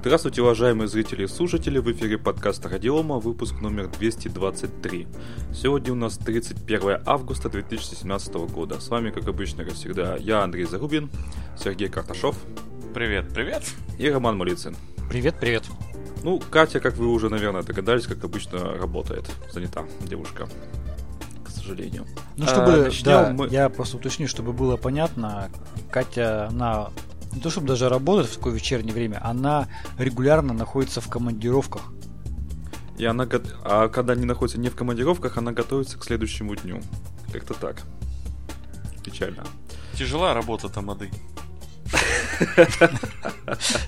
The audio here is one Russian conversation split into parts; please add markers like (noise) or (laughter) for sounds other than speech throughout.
Здравствуйте, уважаемые зрители и слушатели, в эфире подкаста Радиома, выпуск номер 223. Сегодня у нас 31 августа 2017 года. С вами, как обычно, как всегда, я, Андрей Зарубин, Сергей Карташов. Привет, привет. И Роман Малицын. Привет, привет. Ну, Катя, как вы уже, наверное, догадались, как обычно работает. Занята девушка к сожалению. Ну, чтобы, а, да, мы... я просто уточню, чтобы было понятно, Катя, она не то чтобы даже работает в такое вечернее время, она регулярно находится в командировках. И она, а когда не находится не в командировках, она готовится к следующему дню. Как-то так. Печально. Тяжела работа тамады.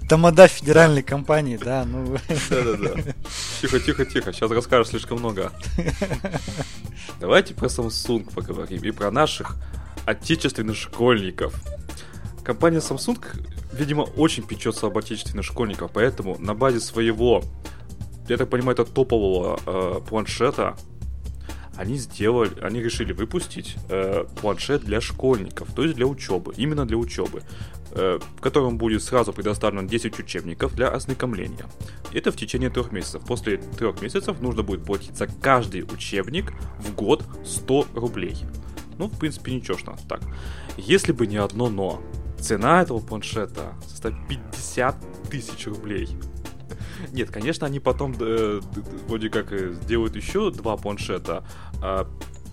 Тамада федеральной компании, да, ну... Да-да-да. Тихо, тихо, тихо, сейчас расскажешь слишком много. Давайте про Samsung поговорим и про наших отечественных школьников. Компания Samsung, видимо, очень печется об отечественных школьниках, поэтому на базе своего, я так понимаю, это топового э, планшета, они сделали, они решили выпустить э, планшет для школьников, то есть для учебы, именно для учебы, э, в котором будет сразу предоставлено 10 учебников для ознакомления. Это в течение трех месяцев. После трех месяцев нужно будет платить за каждый учебник в год 100 рублей. Ну, в принципе, ничего что так. Если бы не одно но, Цена этого планшета составит 50 тысяч рублей. Нет, конечно, они потом э, вроде как э, сделают еще два планшета. Э,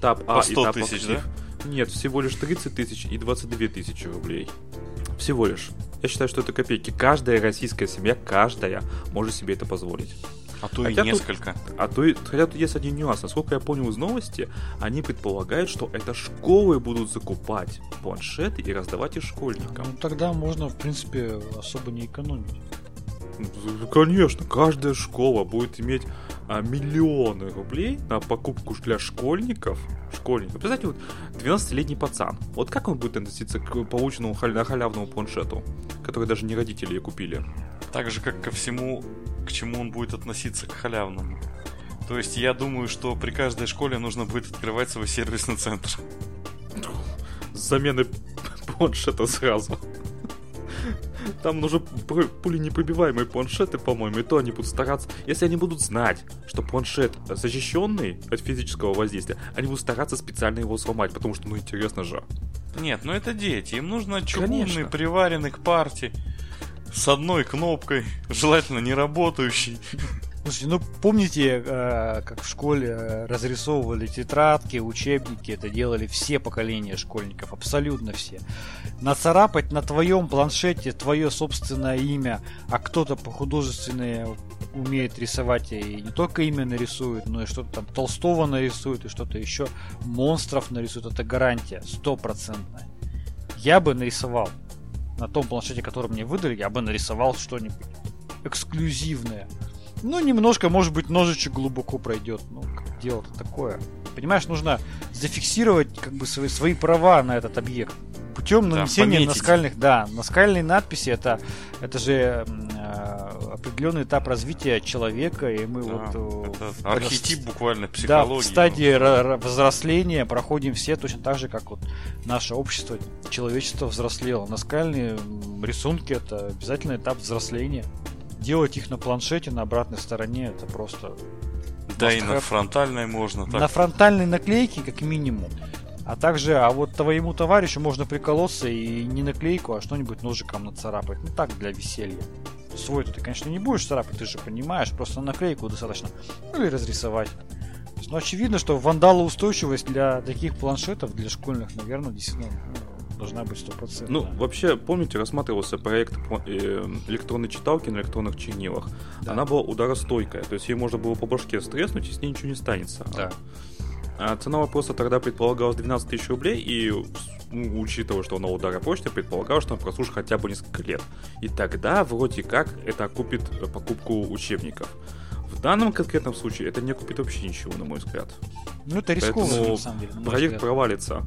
Tab А и Tab тысяч, да? Нет, всего лишь 30 тысяч и 22 тысячи рублей. Всего лишь. Я считаю, что это копейки. Каждая российская семья, каждая, может себе это позволить. А то хотя и несколько. Тут, а то хотя тут есть один нюанс. Насколько я понял из новости, они предполагают, что это школы будут закупать планшеты и раздавать их школьникам. Ну тогда можно, в принципе, особо не экономить. Конечно, каждая школа будет иметь а, миллионы рублей на покупку для школьников. Школьников. Представьте, вот 12-летний пацан. Вот как он будет относиться к полученному халя- халявному планшету, который даже не родители купили? Так же, как ко всему к чему он будет относиться к халявному. То есть я думаю, что при каждой школе нужно будет открывать свой сервисный центр. С замены планшета сразу. Там нужны пули непробиваемые планшеты, по-моему, и то они будут стараться. Если они будут знать, что планшет защищенный от физического воздействия, они будут стараться специально его сломать, потому что, ну, интересно же. Нет, ну это дети, им нужно чугунный, приваренный к парте с одной кнопкой, желательно не работающей. Слушайте, ну помните, э, как в школе э, разрисовывали тетрадки, учебники, это делали все поколения школьников, абсолютно все. Нацарапать на твоем планшете твое собственное имя, а кто-то по художественной умеет рисовать и не только имя нарисует, но и что-то там Толстого нарисует и что-то еще, монстров нарисует, это гарантия, стопроцентная. Я бы нарисовал на том планшете, который мне выдали, я бы нарисовал что-нибудь эксклюзивное. Ну, немножко, может быть, ножичек глубоко пройдет. Ну, дело-то такое. Понимаешь, нужно зафиксировать как бы свои, свои права на этот объект. Путем нанесения да, наскальных, да, наскальные надписи это, это же э, определенный этап развития человека, и мы да, вот э, это архетип в, буквально психологии. Да, в стадии взросления проходим все точно так же, как вот наше общество, человечество взрослело. Наскальные рисунки это обязательный этап взросления делать их на планшете на обратной стороне это просто... Да и на фронтальной можно. Так. На фронтальной наклейке как минимум. А также, а вот твоему товарищу можно приколоться и не наклейку, а что-нибудь ножиком нацарапать. Ну так, для веселья. Свой ты, конечно, не будешь царапать, ты же понимаешь, просто наклейку достаточно. Ну или разрисовать. Ну, очевидно, что вандалоустойчивость для таких планшетов, для школьных, наверное, действительно ну, должна быть 100%. Ну, вообще, помните, рассматривался проект э, электронной читалки на электронных чернилах. Да. Она была ударостойкая, то есть ей можно было по башке стреснуть, и с ней ничего не станется. Да. А цена вопроса тогда предполагалась 12 тысяч рублей, и ну, учитывая, что она удара почты, предполагалось, что она прослужит хотя бы несколько лет. И тогда, вроде как, это окупит покупку учебников. В данном конкретном случае это не окупит вообще ничего, на мой взгляд. Ну, это рискованно, на самом деле. На проект взгляд. провалится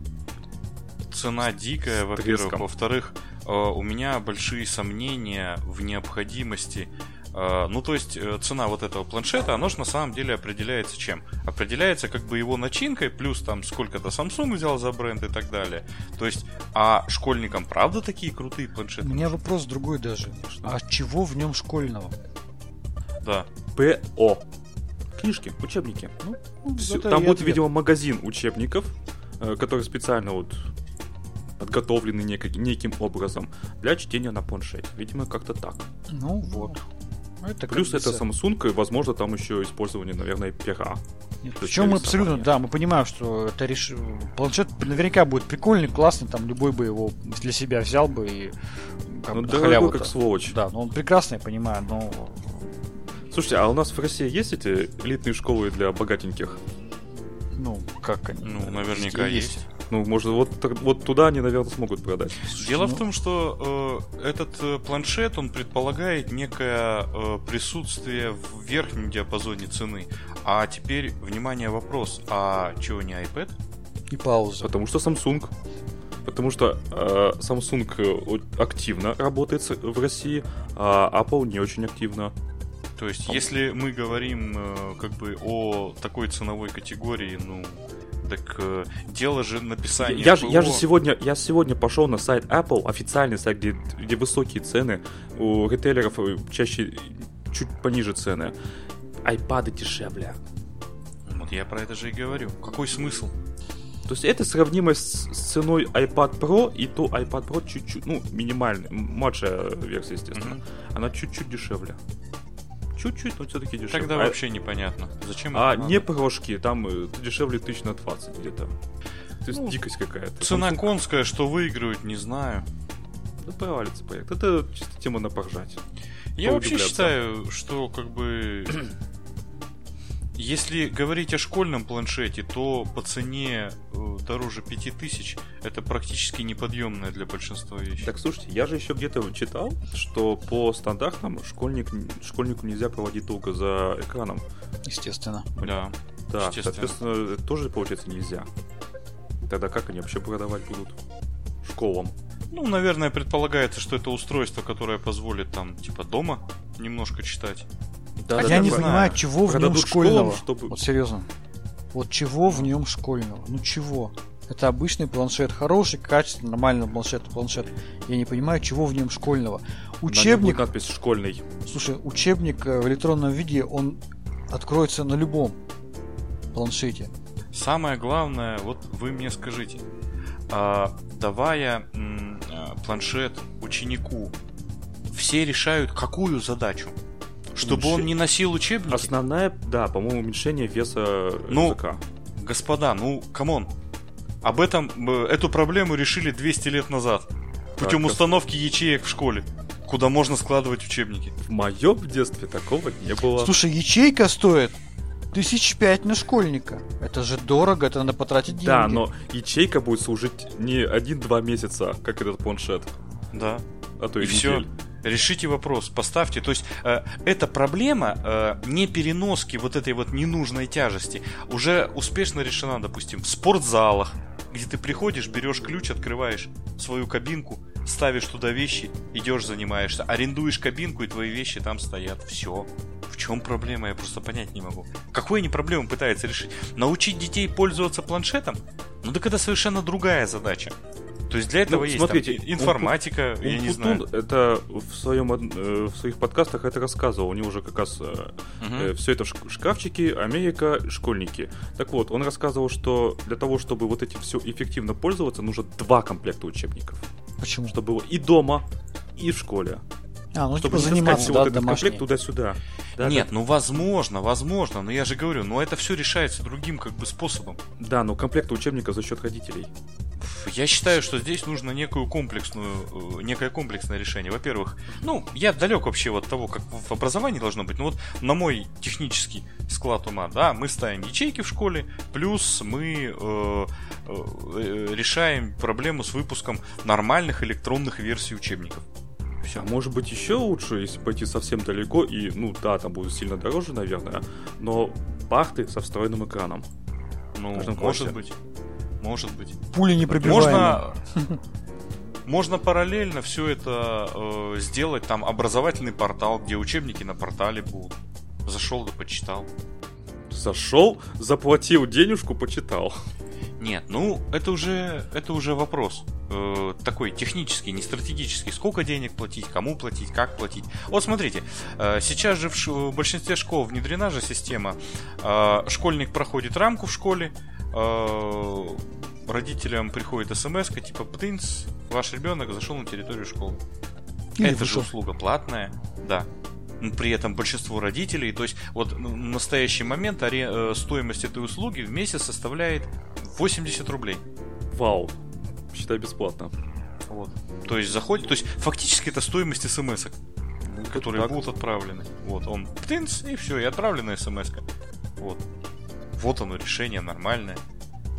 цена дикая, во-первых. Во-вторых, э, у меня большие сомнения в необходимости А, ну, то есть, э, цена вот этого планшета, оно же на самом деле определяется чем? Определяется как бы его начинкой, плюс там сколько-то Samsung взял за бренд и так далее. То есть, а школьникам правда такие крутые планшеты? У меня вопрос другой даже. А чего в нем школьного? Да. ПО. Книжки, учебники. Ну, это Там будет, ответ. видимо, магазин учебников, э, который специально вот подготовлены неко- неким образом для чтения на планшете. Видимо, как-то так. Ну вот. Это как Плюс это Samsung, и, возможно, там еще использование, наверное, пера. Есть Причем мы абсолютно, да, мы понимаем, что это реш... планшет наверняка будет прикольный, классный, там любой бы его для себя взял бы и как Ну, бы дорогой, как сволочь. Да, но он прекрасный, я понимаю, но Слушайте, а у нас в России есть эти элитные школы для богатеньких? ну как они? Ну, наверняка Везде есть. Ну, может, вот, так- вот туда они, наверное, смогут продать. Дело Ну- в том, что э, этот э, планшет, он предполагает некое э, присутствие в верхнем диапазоне цены. А теперь, внимание, вопрос. А чего не iPad? И пауза. Потому что Samsung. Потому что э, Samsung э, активно работает в России, а Apple не очень активно. То есть, если мы говорим э, как бы о такой ценовой категории, ну, так э, дело же написания Я, же, я же ПО. сегодня, я сегодня пошел на сайт Apple, официальный сайт, где, где высокие цены, у ритейлеров э, чаще чуть пониже цены. Айпады дешевле. Вот я про это же и говорю. Какой смысл? То есть это сравнимо с, ценой iPad Pro, и то iPad Pro чуть-чуть, ну, минимальная, младшая версия, естественно. Мгм. Она чуть-чуть дешевле. Чуть-чуть, но все-таки дешевле. Тогда А- вообще непонятно. Зачем А не прошки, там э, дешевле тысяч на 20 где-то. То есть Ну, дикость какая-то. Цена Samsung- конская, что выигрывают, не знаю. Да провалится проект. Это чисто тема на поржать. Я вообще считаю, что как бы... Если говорить о школьном планшете, то по цене э, дороже 5000 это практически неподъемная для большинства вещь. Так, слушайте, я же еще где-то читал, что по стандартам школьник, школьнику нельзя проводить долго за экраном. Естественно. Да. Да, Естественно. соответственно, это тоже, получается, нельзя. Тогда как они вообще продавать будут? Школам. Ну, наверное, предполагается, что это устройство, которое позволит там, типа, дома немножко читать. Да, я не понимаю, чего в нем школьного. школам, чтобы- Вот серьезно. Вот чего в нем школьного? Ну чего? Это обычный планшет, хороший, качественный, нормальный планшет, планшет. Я не понимаю, чего в нем школьного. На Учебник, будет надпись школьный. слушай, учебник э, в электронном виде, он откроется на любом планшете. Самое главное, вот вы мне скажите, а, давая а, планшет ученику, все решают какую задачу? Чтобы он Уменьши- не носил учебники? Основная, да, по-моему, уменьшение веса Ну, рюкзака. Господа, ну, come on. Об этом, э, эту проблему решили 200 лет назад. Путем Так, установки ячеек в школе, куда можно складывать учебники. В моем детстве такого не было. Слушай, ячейка стоит тысяч пять на школьника. Это же дорого, это надо потратить деньги. да, но ячейка будет служить не один-два месяца, как этот планшет, Да. а то и, И все. Решите вопрос, поставьте. То есть э, эта проблема э, не переноски вот этой вот ненужной тяжести уже успешно решена, допустим, в спортзалах, где ты приходишь, берешь ключ, открываешь свою кабинку, ставишь туда вещи, идешь, занимаешься, арендуешь кабинку, и твои вещи там стоят. Все. В чем проблема? Я просто понять не могу. Какую они проблему пытаются решить? Научить детей пользоваться планшетом? Ну так это совершенно другая задача. То есть для этого Ну, есть смотрите, там, информатика, я не знаю. Умпутун это в, своем, э, в своих подкастах это рассказывал. У него уже как раз Мгм. все это в шк- шкафчики, Америка, школьники. Так вот, он рассказывал, что для того, чтобы вот этим все эффективно пользоваться, нужно два комплекта учебников. Почему? Чтобы было и дома, и в школе. А, ну чтобы типа заниматься, все да, вот этот комплект туда-сюда. Да, Нет, ну возможно, возможно, но я же говорю, но это все решается другим как бы способом. Да, но комплекты учебника за счет родителей. Я считаю, что здесь нужно некую комплексную, э, некое комплексное решение. Во-первых, ну, я далек вообще от того, как в образовании должно быть. Но вот на мой технический склад ума, да, мы ставим ячейки в школе, плюс мы э, э, решаем проблему с выпуском нормальных электронных версий учебников. А может быть еще лучше, если пойти совсем далеко и, ну да, там будет сильно дороже, наверное, но парты со встроенным экраном. Ну, может быть. Может быть. Пули непробиваемые. Можно... (laughs) Можно параллельно все это э, сделать, там образовательный портал, где учебники на портале будут. Зашел да почитал. Зашел, заплатил денежку, почитал. Нет, ну это уже это уже вопрос э, такой технический, не стратегический. Сколько денег платить, кому платить, как платить. Вот смотрите, э, сейчас же в, ш- в большинстве школ внедрена же система. Э, школьник проходит рамку в школе, э, родителям приходит смс типа «Птынц, ваш ребенок зашел на территорию школы». Или Это же вышел. услуга платная, да. Ну, При этом большинство родителей, то есть вот ну, в настоящий момент аре- э, стоимость этой услуги в месяц составляет 80 рублей. Вау. Считай бесплатно. Вот. То есть заходит, то есть фактически это стоимость смс которые так будут отправлены. Вот, он птынц, и все, и отправлена смс -ка. Вот. Вот оно, решение нормальное.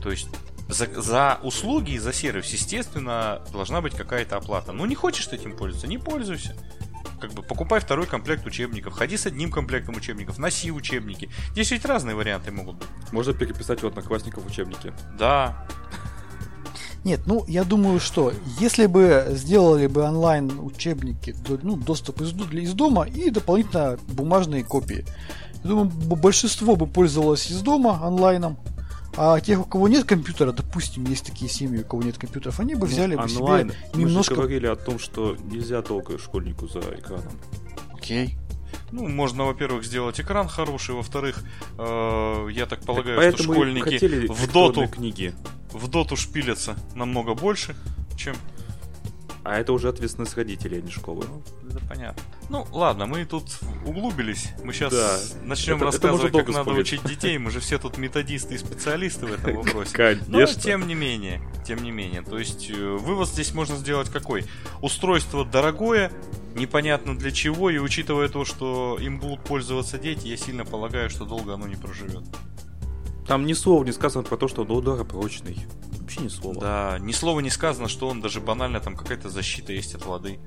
То есть за, за услуги и за сервис, естественно, должна быть какая-то оплата. Ну, не хочешь ты этим пользоваться, не пользуйся. Как бы покупай второй комплект учебников, ходи с одним комплектом учебников, носи учебники. Здесь ведь разные варианты могут быть. Можно переписать у одноклассников учебники. Да, Нет, ну я думаю, что если бы сделали бы онлайн учебники, ну, доступ из, из дома и дополнительно бумажные копии. Я думаю, большинство бы пользовалось из дома онлайном. А тех, у кого нет компьютера, допустим, есть такие семьи, у кого нет компьютеров, они бы взяли Ну, бы онлайн. себе Мы немножко... же говорили о том, что нельзя долго школьнику за экраном. Окей. Ну, можно, во-первых, сделать экран хороший, во-вторых, э, я так полагаю, Так что школьники в доту, книги. в доту шпилятся намного больше, чем... А это уже ответственность родителей, а не школы. Ну, это понятно. Ну, ладно, мы тут углубились. Мы сейчас Да. начнем Это- это рассказывать, можно как долго надо учить детей. Мы же все тут методисты и специалисты в этом вопросе. Но Конечно. тем не менее, тем не менее. То есть э, вывод здесь можно сделать какой? Устройство дорогое, непонятно для чего, и учитывая то, что им будут пользоваться дети, я сильно полагаю, что долго оно не проживет. Там ни слова не сказано про то, что он ударопрочный. Вообще ни слова. Да, ни слова не сказано, что он даже банально там какая-то защита есть от воды.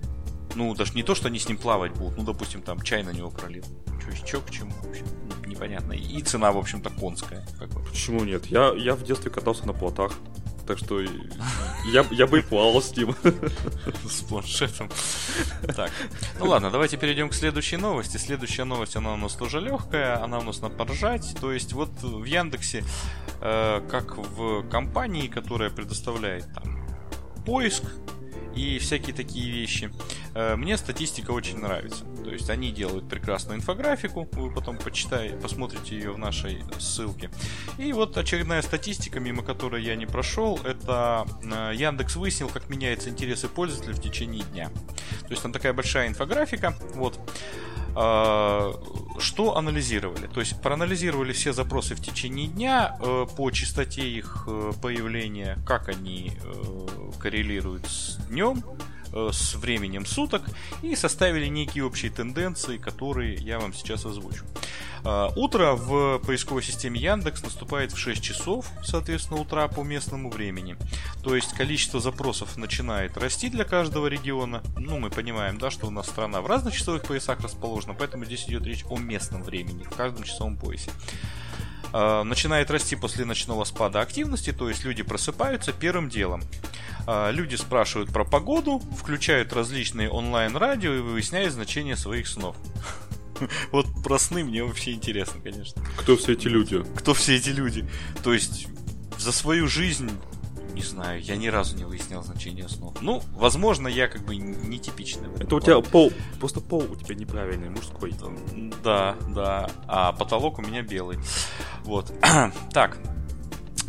Ну, даже не то, что они с ним плавать будут, ну, допустим, там чай на него пролил. Чё, чё к чему вообще? Непонятно. И цена, в общем-то, конская. Как бы. Почему нет? Я, я в детстве катался на плотах. Так что я, я бы и плавал с ним. с планшетом. Так, ну ладно, давайте перейдем к следующей новости. Следующая новость, она у нас тоже легкая, она у нас на поржать. То есть вот в Яндексе, э, как в компании, которая предоставляет там поиск и всякие такие вещи, э, мне статистика очень нравится. То есть они делают прекрасную инфографику, вы потом почитаете, посмотрите ее в нашей ссылке. И вот очередная статистика, мимо которой я не прошел, это э, Яндекс выяснил, как меняются интересы пользователей в течение дня. То есть там такая большая инфографика, вот. А, Что анализировали? То есть проанализировали все запросы в течение дня э, по частоте их э, появления, как они э, коррелируют с днем, с временем суток и составили некие общие тенденции, которые я вам сейчас озвучу. А, Утро в поисковой системе Яндекс наступает в 6 часов, соответственно, утра по местному времени. То есть количество запросов начинает расти для каждого региона. Ну, мы понимаем, да, что у нас страна в разных часовых поясах расположена, поэтому здесь идет речь о местном времени в каждом часовом поясе. А, Начинает расти после ночного спада активности, то есть люди просыпаются первым делом. А, Люди спрашивают про погоду, включают различные онлайн-радио и выясняют значение своих снов. (laughs) Вот про сны мне вообще интересно, конечно. Кто все эти люди? Кто все эти люди? То есть за свою жизнь, не знаю, я ни разу не выяснял значение снов. Ну, возможно, я как бы нетипичный. Это у тебя пол, просто пол у тебя неправильный, мужской. Да, да. А потолок у меня белый. Вот. (clears throat) Так.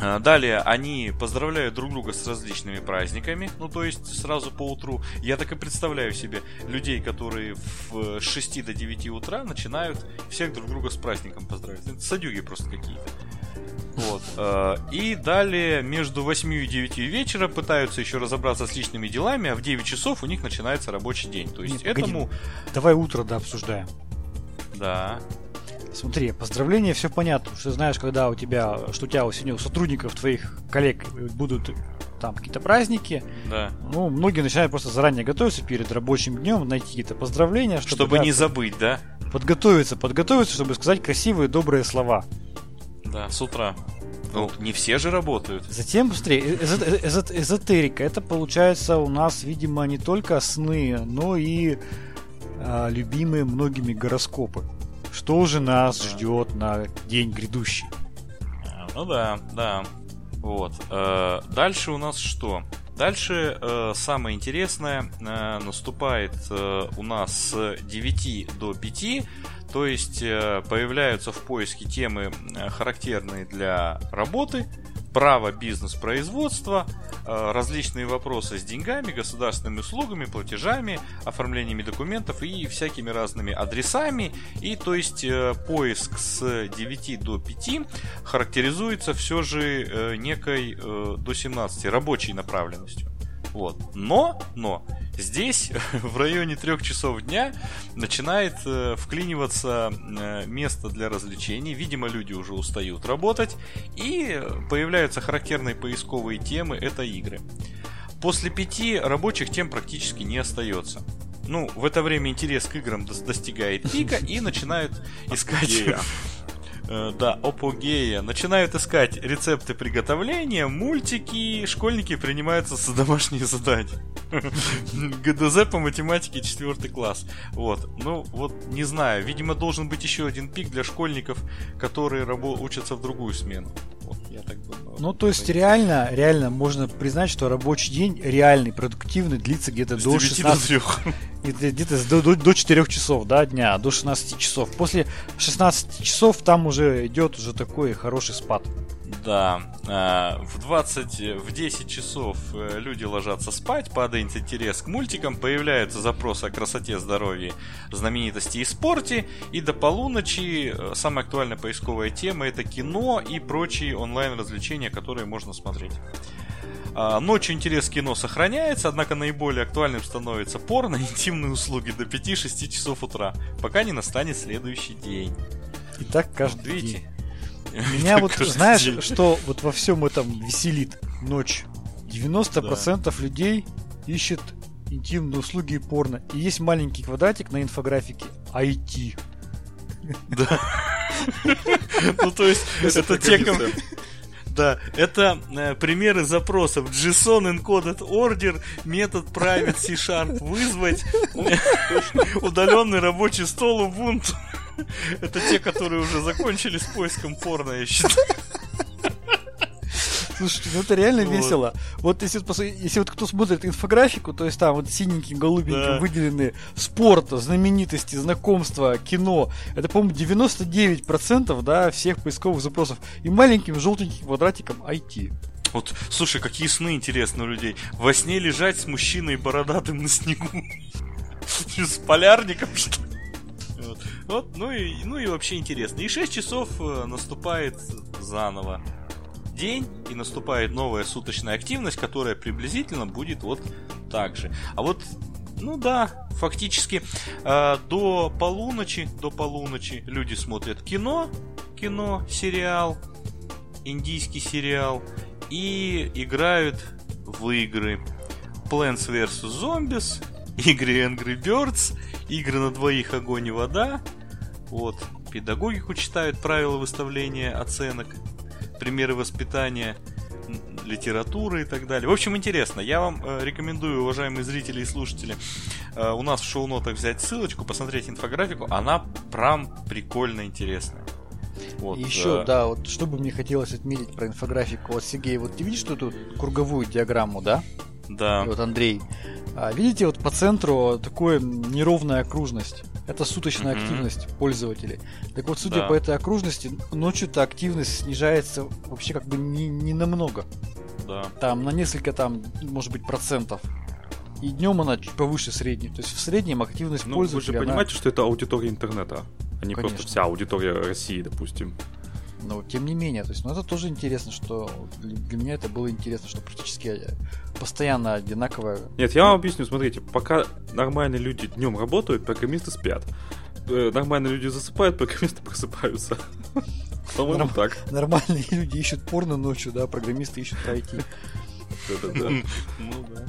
А, Далее они поздравляют друг друга с различными праздниками, ну то есть сразу по утру. Я так и представляю себе людей, которые в, с 6 до 9 утра начинают всех друг друга с праздником поздравить. Это садюги просто какие-то. Вот. э, И далее между 8 и 9 вечера пытаются еще разобраться с личными делами, а в 9 часов у них начинается рабочий день. То есть Не, погоди. этому... Давай утро, да, обсуждаем. Да. Смотри, поздравления, все понятно. Что ты знаешь, когда у тебя, что у тебя сегодня у сотрудников твоих коллег будут там какие-то праздники, Да. ну, многие начинают просто заранее готовиться перед рабочим днем, найти какие-то поздравления, чтобы, Чтобы да, не забыть, да? подготовиться, подготовиться, чтобы сказать красивые, добрые слова. Да, с утра. Ну, не все же работают. Затем быстрее. Эзо- эзо- Эзотерика. Это получается у нас, видимо, не только сны, но и а, любимые многими гороскопы. Что же нас Да. ждет на день грядущий? А, Ну да, да. Вот. Э, Дальше у нас что? Дальше э, самое интересное э, наступает э, у нас с 9 до 5, то есть э, появляются в поиске темы, э, характерные для работы, право бизнес-производства, э, различные вопросы с деньгами, государственными услугами, платежами, оформлениями документов и всякими разными адресами. И то есть поиск с 9 до 5 характеризуется все же некой до 17 рабочей направленностью. Вот. Но, но, здесь (laughs) в районе трех часов дня начинает э, вклиниваться э, место для развлечений. Видимо, люди уже устают работать. И появляются характерные поисковые темы, это игры. После пяти рабочих тем практически не остается. Ну, в это время интерес к играм дос- достигает пика и начинают (laughs) искать... (laughs) Э, Да, апогея. Начинают искать рецепты приготовления, мультики, школьники принимаются за домашние задания. (laughs) ГДЗ по математике 4 класс. Вот. Ну, вот, не знаю. Видимо, должен быть еще один пик для школьников, которые рабо- учатся в другую смену. Вот, я так думаю. Ну, то есть реально, реально можно признать, что рабочий день реальный, продуктивный, длится где-то до 9 16 до 3. где- где-то до, до, до 4 часов, да, дня, до 16 часов. После 16 часов там уже идет уже такой хороший спад. Да, а, в 20, э, в 10 часов э, люди ложатся спать, падает интерес к мультикам, появляются запросы о красоте, здоровье, знаменитости и спорте, и до полуночи э, самая актуальная поисковая тема это кино и прочие онлайн-развлечения, которые можно смотреть. А, Ночью интерес к кино сохраняется, однако наиболее актуальным становится порно и (laughs) интимные услуги до 5-6 часов утра, пока не настанет следующий день. И так (laughs) Вот каждый видите? день. Меня вот, знаешь, день. что вот во всем этом веселит ночь. 90% людей ищет интимные услуги и порно. И есть маленький квадратик на инфографике IT. (laughs) Ну, то есть, это те. Да, это э, примеры запросов. JSON encoded order, метод private C-sharp вызвать, удаленный рабочий стол Ubuntu. Это те, которые уже закончили с поиском порно, я считаю. Слушайте, ну это реально Вот. весело. Вот если, если вот кто смотрит инфографику, то есть там вот синеньким, голубеньким Да. выделены спорт, знаменитости, знакомства, кино. Это, по-моему, 99% да, всех поисковых запросов. И маленьким желтеньким квадратиком IT. Вот, слушай, какие сны интересные у людей. Во сне лежать с мужчиной бородатым на снегу. С полярником, что ли? Вот. Вот, ну и, ну и вообще интересно. И 6 часов э, наступает заново день, и наступает новая суточная активность, которая приблизительно будет вот так же. А вот, ну да, фактически э, до полуночи, до полуночи люди смотрят кино, кино, сериал, индийский сериал и играют в игры. Plants vs. Zombies, (laughs) игры Angry Birds, игры на двоих огонь и вода. Вот, педагогику читают правила выставления оценок, примеры воспитания, литературы и так далее. В общем, интересно. Я вам э, рекомендую, уважаемые зрители и слушатели, э, у нас в шоу-нотах взять ссылочку, посмотреть инфографику. Она прям прикольно интересная. Вот, Еще, э, да, вот что бы мне хотелось отметить про инфографику. Вот, Сергей, вот ты видишь тут круговую диаграмму, да? Да. И вот Андрей. А, видите, вот по центру такое неровная окружность. Это суточная Мгм. активность пользователей. Так вот, судя Да. по этой окружности, ночью-то активность снижается вообще как бы не, не намного. Да. Там на несколько там, может быть, процентов. И днем она чуть повыше средней. То есть в среднем активность Ну, вы же пользователя, она- понимаете, что это аудитория интернета, а не Конечно. просто вся аудитория России, допустим. Но тем не менее, то есть, ну это тоже интересно, что для для меня это было интересно, что практически э, постоянно одинаковое. Нет, я вам объясню, смотрите, пока нормальные люди днем работают, программисты спят. Э, Нормальные люди засыпают, программисты (laughs) просыпаются. По-моему, Норм- так. Нормальные люди ищут порно ночью, да, программисты ищут пройти. Да-да-да. Ну да.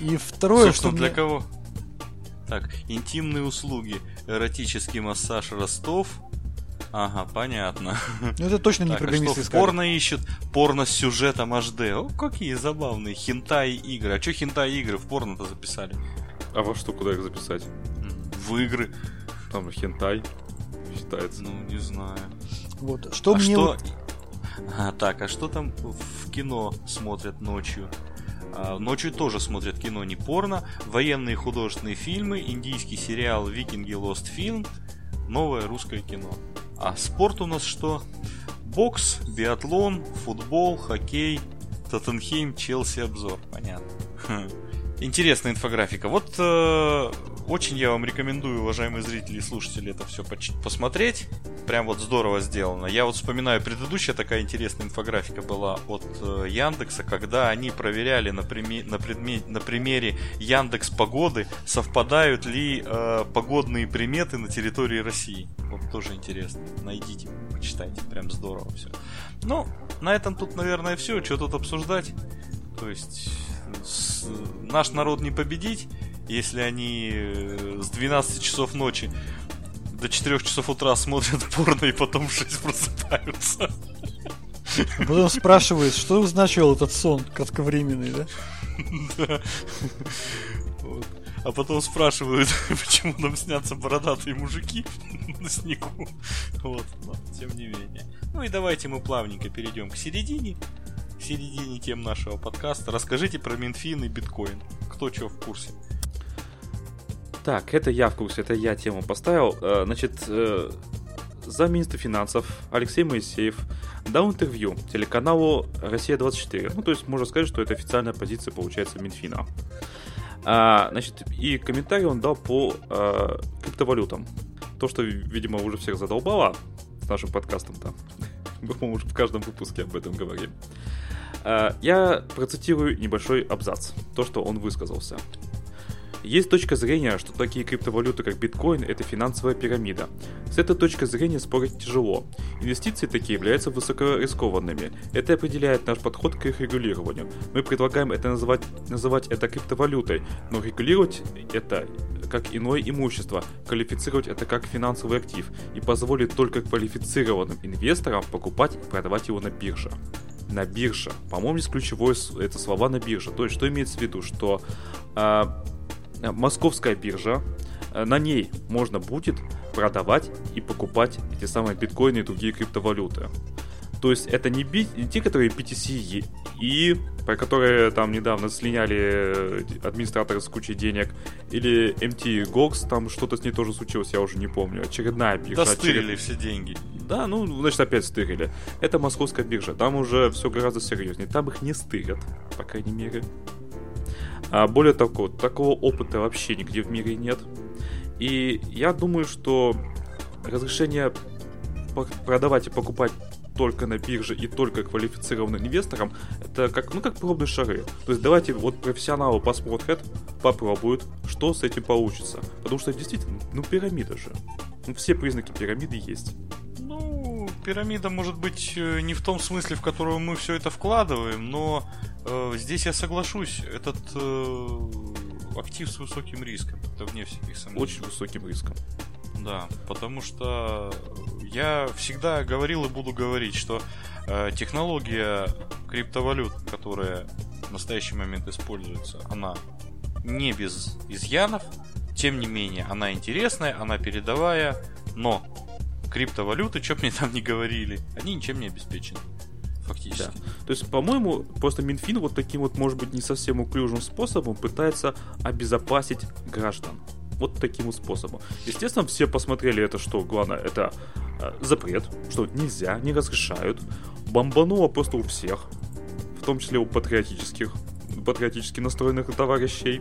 И второе, что Собственно, для мне- кого? Так, интимные услуги, эротический массаж Ростов, Ага, понятно. Ну это точно не Так, а программисты что, искали. порно ищут, порно с сюжетом HD. О, какие забавные хентай игры. А что хентай игры в порно-то записали? А во что, куда их записать? В игры. Там хентай считается. Ну, не знаю. Вот. Что а мне что... вот- А, так, а что там в кино смотрят ночью? А, ночью тоже смотрят кино, не порно. Военные художественные фильмы, индийский сериал «Викинги Lost Film», новое русское кино. А спорт у нас что? Бокс, биатлон, футбол, хоккей, Тоттенхейм, Челси обзор. Понятно. Интересная инфографика. Вот э, очень я вам рекомендую, уважаемые зрители и слушатели, это все посмотреть. Прям вот здорово сделано. Я вот вспоминаю, предыдущая такая интересная инфографика была от э, Яндекса, когда они проверяли на, приме- на, предме- на примере Яндекс Погоды, совпадают ли э, погодные приметы на территории России. Вот тоже интересно. Найдите, почитайте. Прям здорово все. Ну, на этом тут, наверное, все. Что тут обсуждать? То есть, с- наш народ не победить, если они э, с 12 часов ночи до 4 часов утра смотрят (laughs) порно и потом в 6 просыпаются. Потом спрашивает, что значил этот сон кратковременный, да? (laughs) Да. А потом спрашивают, (laughs) почему нам снятся бородатые мужики на снегу. Вот, но тем не менее. Ну и давайте мы плавненько перейдем к середине. Середине тем нашего подкаста. Расскажите про Минфин и биткоин. Кто что в курсе? Так, это я в курсе, это я тему поставил. Э, Значит, э, замминистра финансов Алексей Моисеев дал интервью телеканалу «Россия-24». Ну, то есть можно сказать, что это официальная позиция, получается, Минфина. А, значит, и комментарий он дал по э, криптовалютам. То, что, видимо, уже всех задолбало с нашим подкастом-то. Мы, по-моему, уже в каждом выпуске об этом говорим. А, я процитирую небольшой абзац. То, что он высказался. Есть точка зрения, что такие криптовалюты, как биткоин, это финансовая пирамида. С этой точки зрения спорить тяжело. Инвестиции такие являются высокорискованными. Это определяет наш подход к их регулированию. Мы предлагаем это называть, называть это криптовалютой, но регулировать это как иное имущество, квалифицировать это как финансовый актив и позволить только квалифицированным инвесторам покупать и продавать его на бирже на бирже. По-моему, здесь ключевое это слова на бирже. То есть, что имеется в виду, что а, московская биржа, а, на ней можно будет продавать и покупать эти самые биткоины и другие криптовалюты. То есть это не, би- не те, которые BTC и- про которые там недавно слиняли э, администраторы с кучей денег, или MT Gox, там что-то с ней тоже случилось, я уже не помню. Очередная биржа. Достырили очеред- все деньги. да, ну, значит, опять стырили. Это московская биржа. Там уже все гораздо серьезнее. Там их не стырят, по крайней мере. А более того, такого опыта вообще нигде в мире нет. И я думаю, что разрешение продавать и покупать только на бирже и только квалифицированным инвесторам, это как, ну, как пробные шары. То есть давайте вот профессионалы посмотрят, попробуют, что с этим получится. Потому что действительно, ну пирамида же. Ну, все признаки пирамиды есть. Ну, пирамида может быть э, не в том смысле, в которого мы все это вкладываем, но э, здесь я соглашусь, этот э, актив с высоким риском, это вне всяких сомнений. Очень высоким риском. Да, потому что я всегда говорил и буду говорить, что э, технология криптовалют, которая в настоящий момент используется, она не без изъянов, тем не менее, она интересная, она передовая, но криптовалюты, что мне там не говорили, они ничем не обеспечены. Фактически. Да. То есть, по-моему, просто Минфин вот таким вот, может быть, не совсем уклюжим способом пытается обезопасить граждан. Вот таким вот способом. Естественно, все посмотрели это, что главное, это э, запрет, что нельзя, не разрешают. Бомбануло просто у всех, в том числе у патриотических, патриотически настроенных товарищей.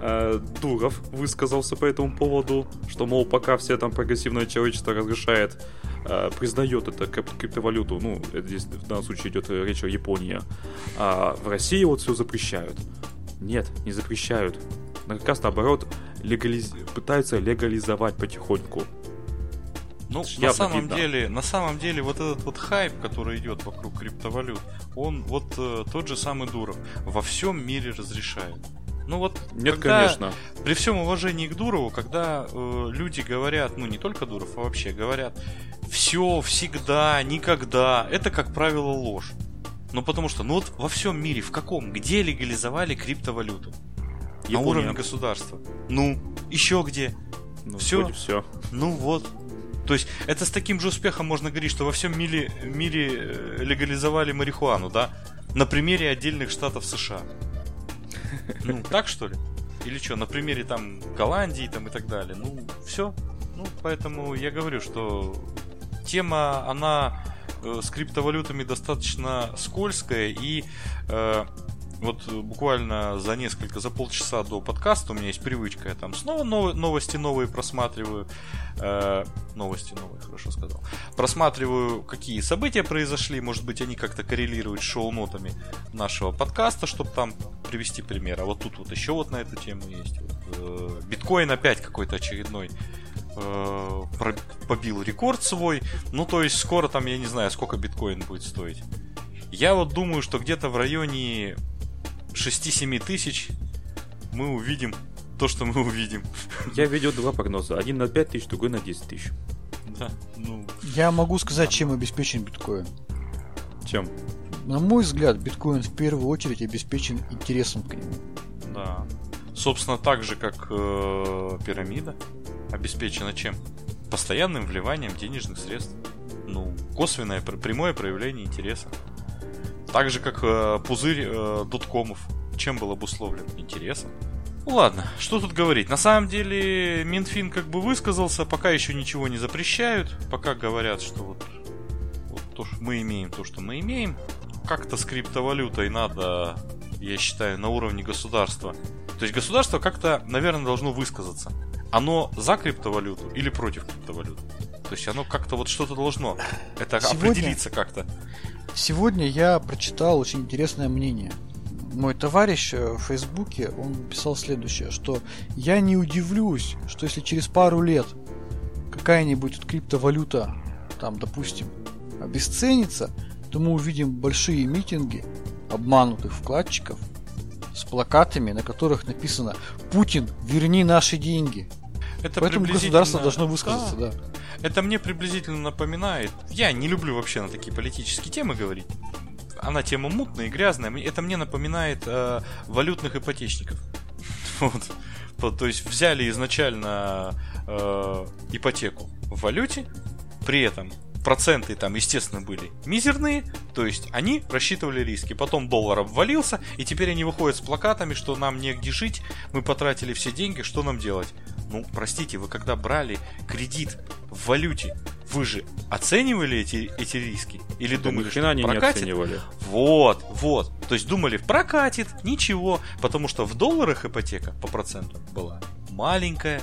Э, Дуров высказался по этому поводу, что, мол, пока все там прогрессивное человечество разрешает, э, признает это крип- криптовалюту, ну, здесь в данном случае идет речь о Японии, а в России вот все запрещают. Нет, не запрещают. Как раз наоборот, легализ... пытаются легализовать потихоньку. Ну, на самом видно. деле, на самом деле, вот этот вот хайп, который идет вокруг криптовалют, он вот э, тот же самый Дуров во всем мире разрешает. Ну вот, Нет, когда- конечно. При всем уважении к Дурову, когда э, люди говорят, ну не только Дуров, а вообще говорят, все, всегда, никогда, это, как правило, ложь. Ну потому что, ну вот во всем мире, в каком, где легализовали криптовалюту? На Япония. уровне государства. Ну, еще где? Ну, всё. все. Ну вот. То есть это с таким же успехом можно говорить, что во всем мире, мире э, легализовали марихуану, да? На примере отдельных штатов США. Ну, (laughs) так что ли? Или что, на примере там Голландии там и так далее. Ну, все. Ну, поэтому я говорю, что тема, она э, с криптовалютами достаточно скользкая и э, вот э, буквально за несколько, за полчаса до подкаста у меня есть привычка, я там снова нов- новости новые просматриваю, Э, новости новые, хорошо сказал, просматриваю, какие события произошли, может быть, они как-то коррелируют с шоу-нотами нашего подкаста, чтобы там привести пример. А вот тут вот еще вот на эту тему есть. Вот, э, биткоин опять какой-то очередной э, побил рекорд свой. Ну, то есть скоро там, я не знаю, сколько биткоин будет стоить. Я вот думаю, что где-то в районе 6-7 тысяч мы увидим то, что мы увидим. Я видел два прогноза. Один на 5 тысяч, другой на 10 тысяч. Да, ну, Я могу сказать, чем обеспечен биткоин. Чем? На мой взгляд, биткоин в первую очередь обеспечен интересом к нему. да. Собственно, так же, как э, пирамида обеспечена чем? Постоянным вливанием денежных средств. Ну, косвенное, пр- прямое проявление интереса. Так же, как э, пузырь э, доткомов. Чем был обусловлен? Интересом. Ну ладно, что тут говорить. На самом деле, Минфин как бы высказался, пока еще ничего не запрещают, пока говорят, что вот, вот то, что мы имеем, то, что мы имеем. Как-то с криптовалютой надо, я считаю, на уровне государства. То есть государство как-то, наверное, должно высказаться. Оно за криптовалюту или против криптовалюты. То есть оно как-то вот что-то должно. Это Сегодня- определиться как-то. Сегодня я прочитал очень интересное мнение. Мой товарищ э, в Фейсбуке, он писал следующее, что я не удивлюсь, что если через пару лет какая-нибудь криптовалюта, там, допустим, обесценится, то мы увидим большие митинги обманутых вкладчиков с плакатами, на которых написано «Путин, верни наши деньги». Это Поэтому приблизительно- государство должно высказаться, да. Это мне приблизительно напоминает. Я не люблю вообще на такие политические темы говорить. Она тема мутная и грязная. Это мне напоминает э, валютных ипотечников. (laughs) Вот. То- То есть взяли изначально э, ипотеку в валюте, при этом проценты там, естественно, были мизерные, то есть они рассчитывали риски. Потом доллар обвалился, и теперь они выходят с плакатами, что нам негде жить, мы потратили все деньги, что нам делать? Ну, простите, вы когда брали кредит в валюте, вы же оценивали эти, эти риски? Или Да думали, что они не прокатит? оценивали. Вот, вот. То есть думали, прокатит, ничего, потому что в долларах ипотека по проценту была маленькая.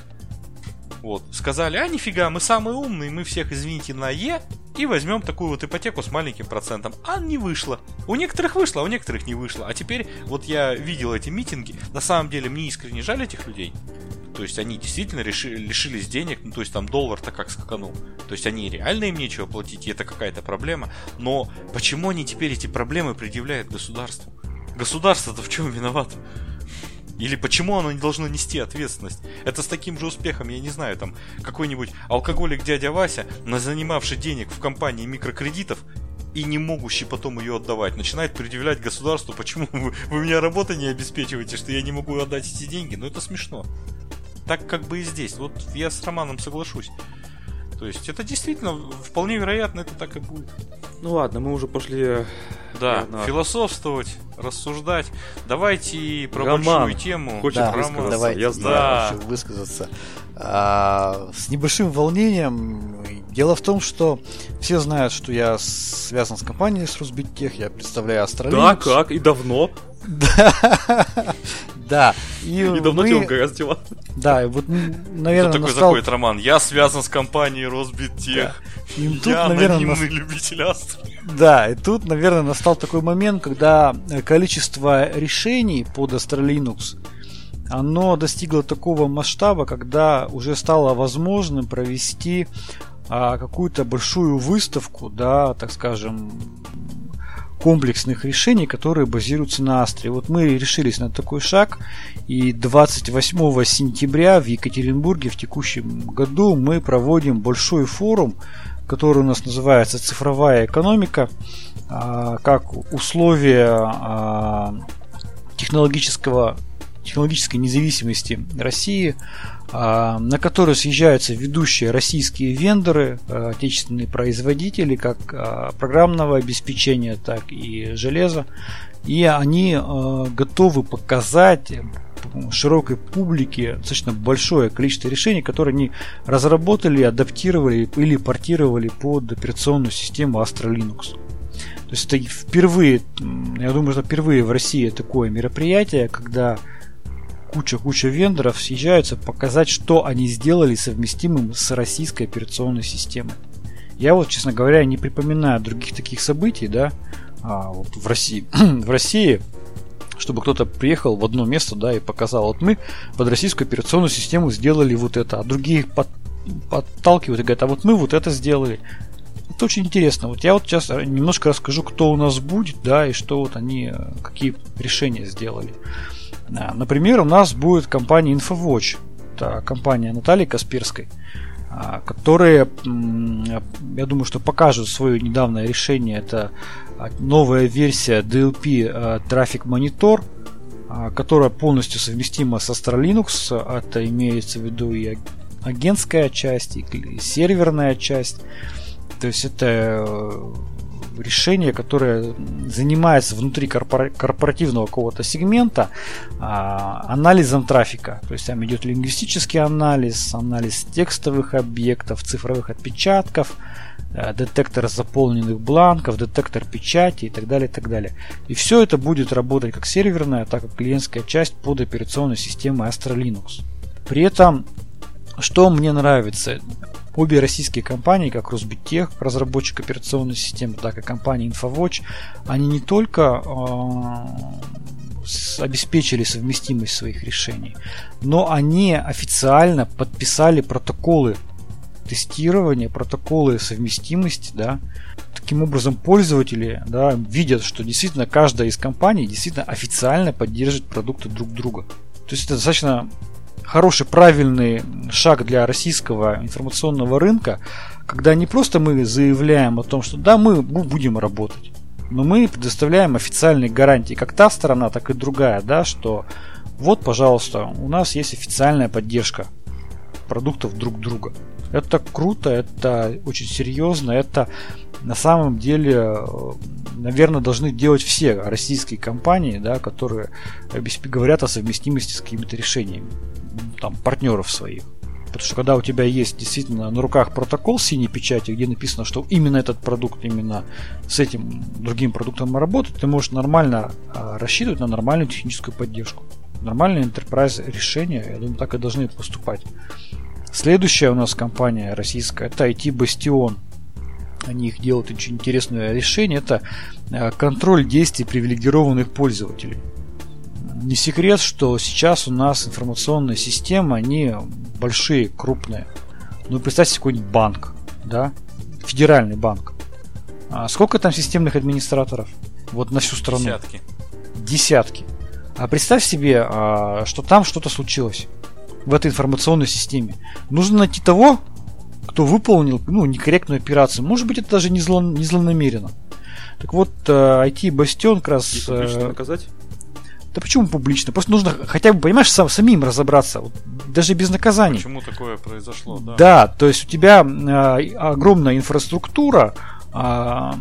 Вот, сказали, а нифига, мы самые умные, мы всех, извините, на Е, и возьмем такую вот ипотеку с маленьким процентом. А не вышло. У некоторых вышло, а у некоторых не вышло. А теперь, вот я видел эти митинги, на самом деле мне искренне жаль этих людей. То есть они действительно реши- лишились денег, ну то есть там доллар-то как скаканул. То есть они реально им нечего платить, и это какая-то проблема. Но почему они теперь эти проблемы предъявляют государству? Государство-то в чем виновато? Или почему оно не должно нести ответственность? Это с таким же успехом, я не знаю, там какой-нибудь алкоголик дядя Вася, на занимавший денег в компании микрокредитов и не могущий потом ее отдавать, начинает предъявлять государству, почему вы, вы меня работой не обеспечиваете, что я не могу отдать эти деньги. Ну это смешно. Так как бы и здесь. Вот я с Романом соглашусь. То есть это действительно, вполне вероятно, это так и будет. Ну ладно, мы уже пошли... Да, Ладно. философствовать, рассуждать. Давайте про Роман большую тему. хочет Да, высказаться, давайте, я я знаю. хочу высказаться. А, с небольшим волнением. Дело в том, что все знают, что я связан с компанией с Русбиттех, я представляю Астролинкс. Да, как? И давно? Да. (laughs) (laughs) Да. И, И давно мы- тебя угораздило. Да, и вот, м, Кто наверное, такой настал... заходит Роман? Я связан с компанией Росбиттех. И тут, Я наверное, анонимный нас- любитель астр. Да, и тут, наверное, настал такой момент, когда э, количество решений под Astra Linux оно достигло такого масштаба, когда уже стало возможным провести а, какую-то большую выставку, да, так скажем, комплексных решений, которые базируются на Астре. Вот мы решились на такой шаг, и 28 сентября в Екатеринбурге в текущем году мы проводим большой форум, который у нас называется «Цифровая экономика», а, как условие а, технологического технологической независимости России, на которую съезжаются ведущие российские вендоры, а, отечественные производители, как а, программного обеспечения, так и железа. И они готовы показать широкой публике достаточно большое количество решений, которые они разработали, адаптировали или портировали под операционную систему Astra Linux. То есть это впервые, я думаю, что впервые в России такое мероприятие, когда куча-куча вендоров съезжаются показать, что они сделали совместимым с российской операционной системой. Я вот, честно говоря, не припоминаю других таких событий, да, а, вот в России. (clears throat) в России чтобы кто-то приехал в одно место, да, и показал, вот мы под российскую операционную систему сделали вот это, а другие под, подталкивают и говорят, а вот мы вот это сделали. Это очень интересно. Вот я вот сейчас немножко расскажу, кто у нас будет, да, и что вот они, э, какие решения сделали. А, например, у нас будет компания InfoWatch, это компания Натальи Касперской, а, которые, я думаю, что покажут свое недавнее решение. Это а, новая версия DLP Traffic Monitor, которая полностью совместима с Astra Linux. Это имеется в виду и агентская часть, и серверная часть. То есть это э, решение, которое занимается внутри корпоративного какого-то сегмента а, анализом трафика. То есть там идет лингвистический анализ, анализ текстовых объектов, цифровых отпечатков, э, детектор заполненных бланков, детектор печати и так далее, и так далее. И все это будет работать как серверная, так и клиентская часть под операционной системой Astra Linux. При этом, что мне нравится, Обе российские компании, как Росбиттех, разработчик операционной системы, так и компания InfoWatch, они не только э, обеспечили совместимость своих решений, но они официально подписали протоколы тестирования, протоколы совместимости, да, таким образом пользователи да, видят, что действительно каждая из компаний действительно официально поддерживает продукты друг друга. То есть это достаточно хороший, правильный шаг для российского информационного рынка, когда не просто мы заявляем о том, что да, мы будем работать, но мы предоставляем официальные гарантии, как та сторона, так и другая, да, что вот, пожалуйста, у нас есть официальная поддержка продуктов друг друга. Это круто, это очень серьезно, это на самом деле, наверное, должны делать все российские компании, да, которые говорят о совместимости с какими-то решениями там, партнеров своих. Потому что когда у тебя есть действительно на руках протокол синей печати, где написано, что именно этот продукт, именно с этим другим продуктом работает, ты можешь нормально а, рассчитывать на нормальную техническую поддержку. Нормальные enterprise решения, я думаю, так и должны поступать. Следующая у нас компания российская, это IT Bastion. Они их делают очень интересное решение. Это а, контроль действий привилегированных пользователей не секрет, что сейчас у нас информационные системы, они большие, крупные. Ну, представьте какой-нибудь банк, да, федеральный банк. А сколько там системных администраторов? Вот на всю страну. Десятки. Десятки. А представь себе, а, что там что-то случилось в этой информационной системе. Нужно найти того, кто выполнил ну, некорректную операцию. Может быть, это даже не, зло, не злонамеренно. Так вот, IT Бастион как раз... И э, наказать? Да почему публично? Просто нужно хотя бы, понимаешь, сам, самим разобраться, вот, даже без наказаний. Почему такое произошло, да? Да, то есть у тебя э, огромная инфраструктура, э,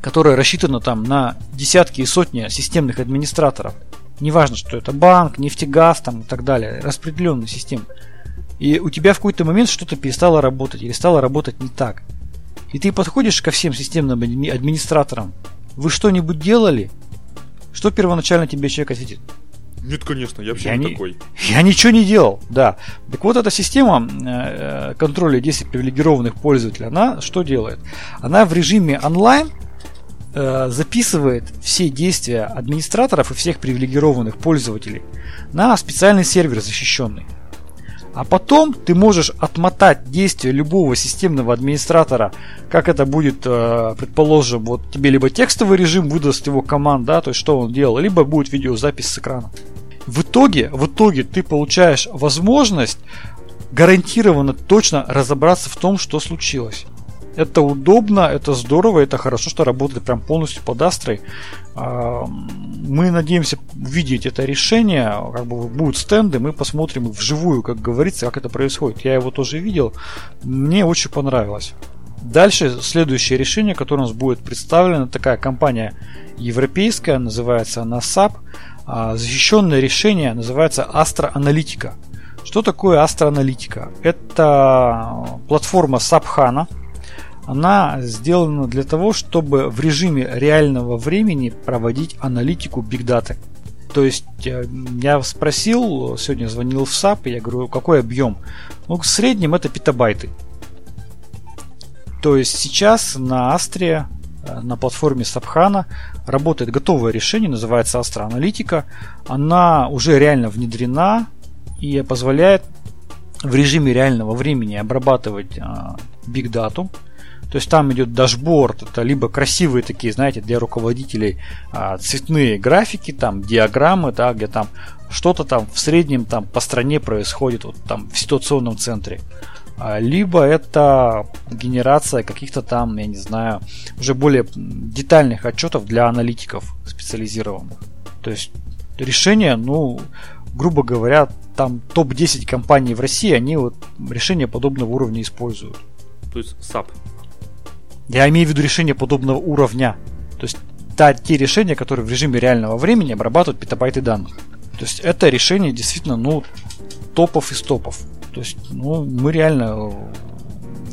которая рассчитана там на десятки и сотни системных администраторов. Неважно, что это банк, нефтегаз там, и так далее, распределенная система. И у тебя в какой-то момент что-то перестало работать или стало работать не так. И ты подходишь ко всем системным администраторам. Вы что-нибудь делали? Что первоначально тебе человек ответит? Нет, конечно, я вообще я не, такой. (laughs) Я ничего не делал, да. Так вот, эта система э, контроля действий привилегированных пользователей, она что делает? Она в режиме онлайн э, записывает все действия администраторов и всех привилегированных пользователей на специальный сервер защищенный. А потом ты можешь отмотать действие любого системного администратора, как это будет, э, предположим, вот тебе либо текстовый режим выдаст его команд, да, то есть что он делал, либо будет видеозапись с экрана. В итоге, в итоге ты получаешь возможность гарантированно точно разобраться в том, что случилось. Это удобно, это здорово, это хорошо, что работает прям полностью под Астрой. А, мы надеемся увидеть это решение, как бы будут стенды, мы посмотрим вживую, как говорится, как это происходит. Я его тоже видел, мне очень понравилось. Дальше следующее решение, которое у нас будет представлено, такая компания европейская, называется она SAP. А, защищенное решение называется Astra Analytica. Что такое Astra Analytica? Это платформа SAP HANA, она сделана для того, чтобы в режиме реального времени проводить аналитику Data. То есть э, я спросил, сегодня звонил в SAP, я говорю, какой объем? Ну, в среднем это петабайты. То есть сейчас на Астре, э, на платформе SAP работает готовое решение, называется Astra Аналитика. Она уже реально внедрена и позволяет в режиме реального времени обрабатывать э, Big Data, то есть там идет дашборд, это либо красивые такие, знаете, для руководителей а, цветные графики, там диаграммы, да, где там что-то там в среднем там по стране происходит вот там в ситуационном центре. А, либо это генерация каких-то там, я не знаю, уже более детальных отчетов для аналитиков специализированных. То есть решение, ну, грубо говоря, там топ-10 компаний в России, они вот решения подобного уровня используют. То есть SAP я имею в виду решения подобного уровня. То есть та, те решения, которые в режиме реального времени обрабатывают петабайты данных. То есть это решение действительно, ну, топов из топов. То есть, ну, мы реально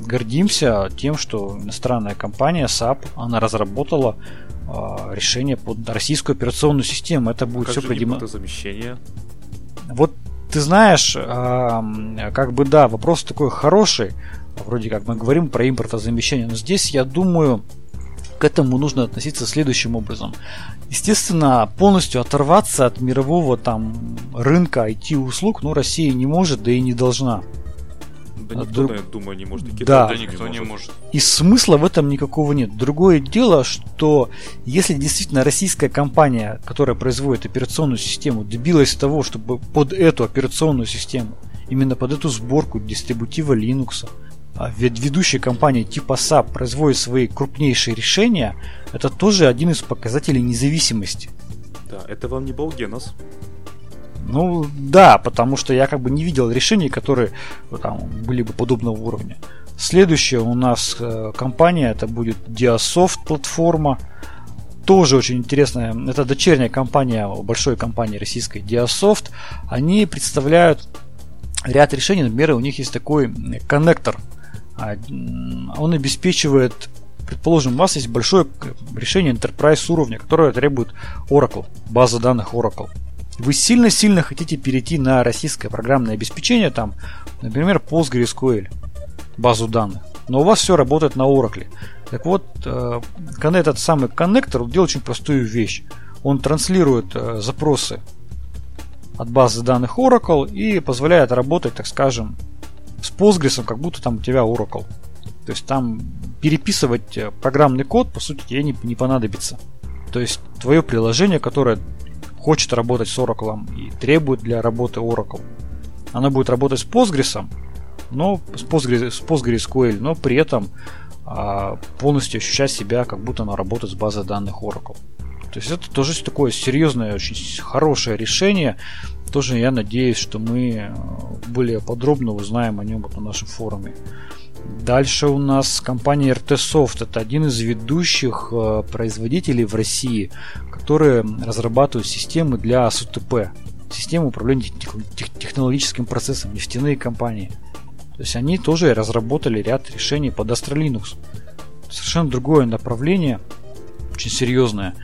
гордимся тем, что иностранная компания SAP, она разработала э, решение под российскую операционную систему. Это будет а все продемонстрировано. Вот ты знаешь, э, как бы да, вопрос такой хороший, вроде как мы говорим про импортозамещение, но здесь я думаю, к этому нужно относиться следующим образом. Естественно, полностью оторваться от мирового там рынка IT-услуг, ну, Россия не может, да и не должна. Да никто, Друг... я думаю, не может. Китай да. да никто не может. И смысла в этом никакого нет. Другое дело, что если действительно российская компания, которая производит операционную систему, добилась того, чтобы под эту операционную систему, именно под эту сборку дистрибутива Linux, ведущие компании типа SAP производят свои крупнейшие решения, это тоже один из показателей независимости. Да, это вам не Балгенос. Ну да, потому что я как бы не видел решений, которые ну, там, были бы подобного уровня. Следующая у нас э, компания, это будет Diasoft платформа. Тоже очень интересная. Это дочерняя компания большой компании российской Diasoft. Они представляют ряд решений. Например, у них есть такой коннектор а, он обеспечивает, предположим, у вас есть большое решение Enterprise уровня, которое требует Oracle, база данных Oracle. Вы сильно-сильно хотите перейти на российское программное обеспечение, там, например, PostgreSQL, базу данных, но у вас все работает на Oracle. Так вот, э, этот самый коннектор делает очень простую вещь. Он транслирует э, запросы от базы данных Oracle и позволяет работать, так скажем, с Postgres, как будто там у тебя Oracle. То есть там переписывать э, программный код, по сути, тебе не, не понадобится. То есть твое приложение, которое хочет работать с Oracle и требует для работы Oracle, оно будет работать с Postgres, но с, Postgres, с PostgreSQL, но при этом а, полностью ощущать себя, как будто оно работает с базой данных Oracle. То есть это тоже такое серьезное, очень хорошее решение, тоже я надеюсь, что мы э, более подробно узнаем о нем вот на нашем форуме. Дальше у нас компания RT Soft. Это один из ведущих э, производителей в России, которые разрабатывают системы для СУТП. Системы управления технологическим процессом, нефтяные компании. То есть они тоже разработали ряд решений под Astra. Совершенно другое направление, очень серьезное.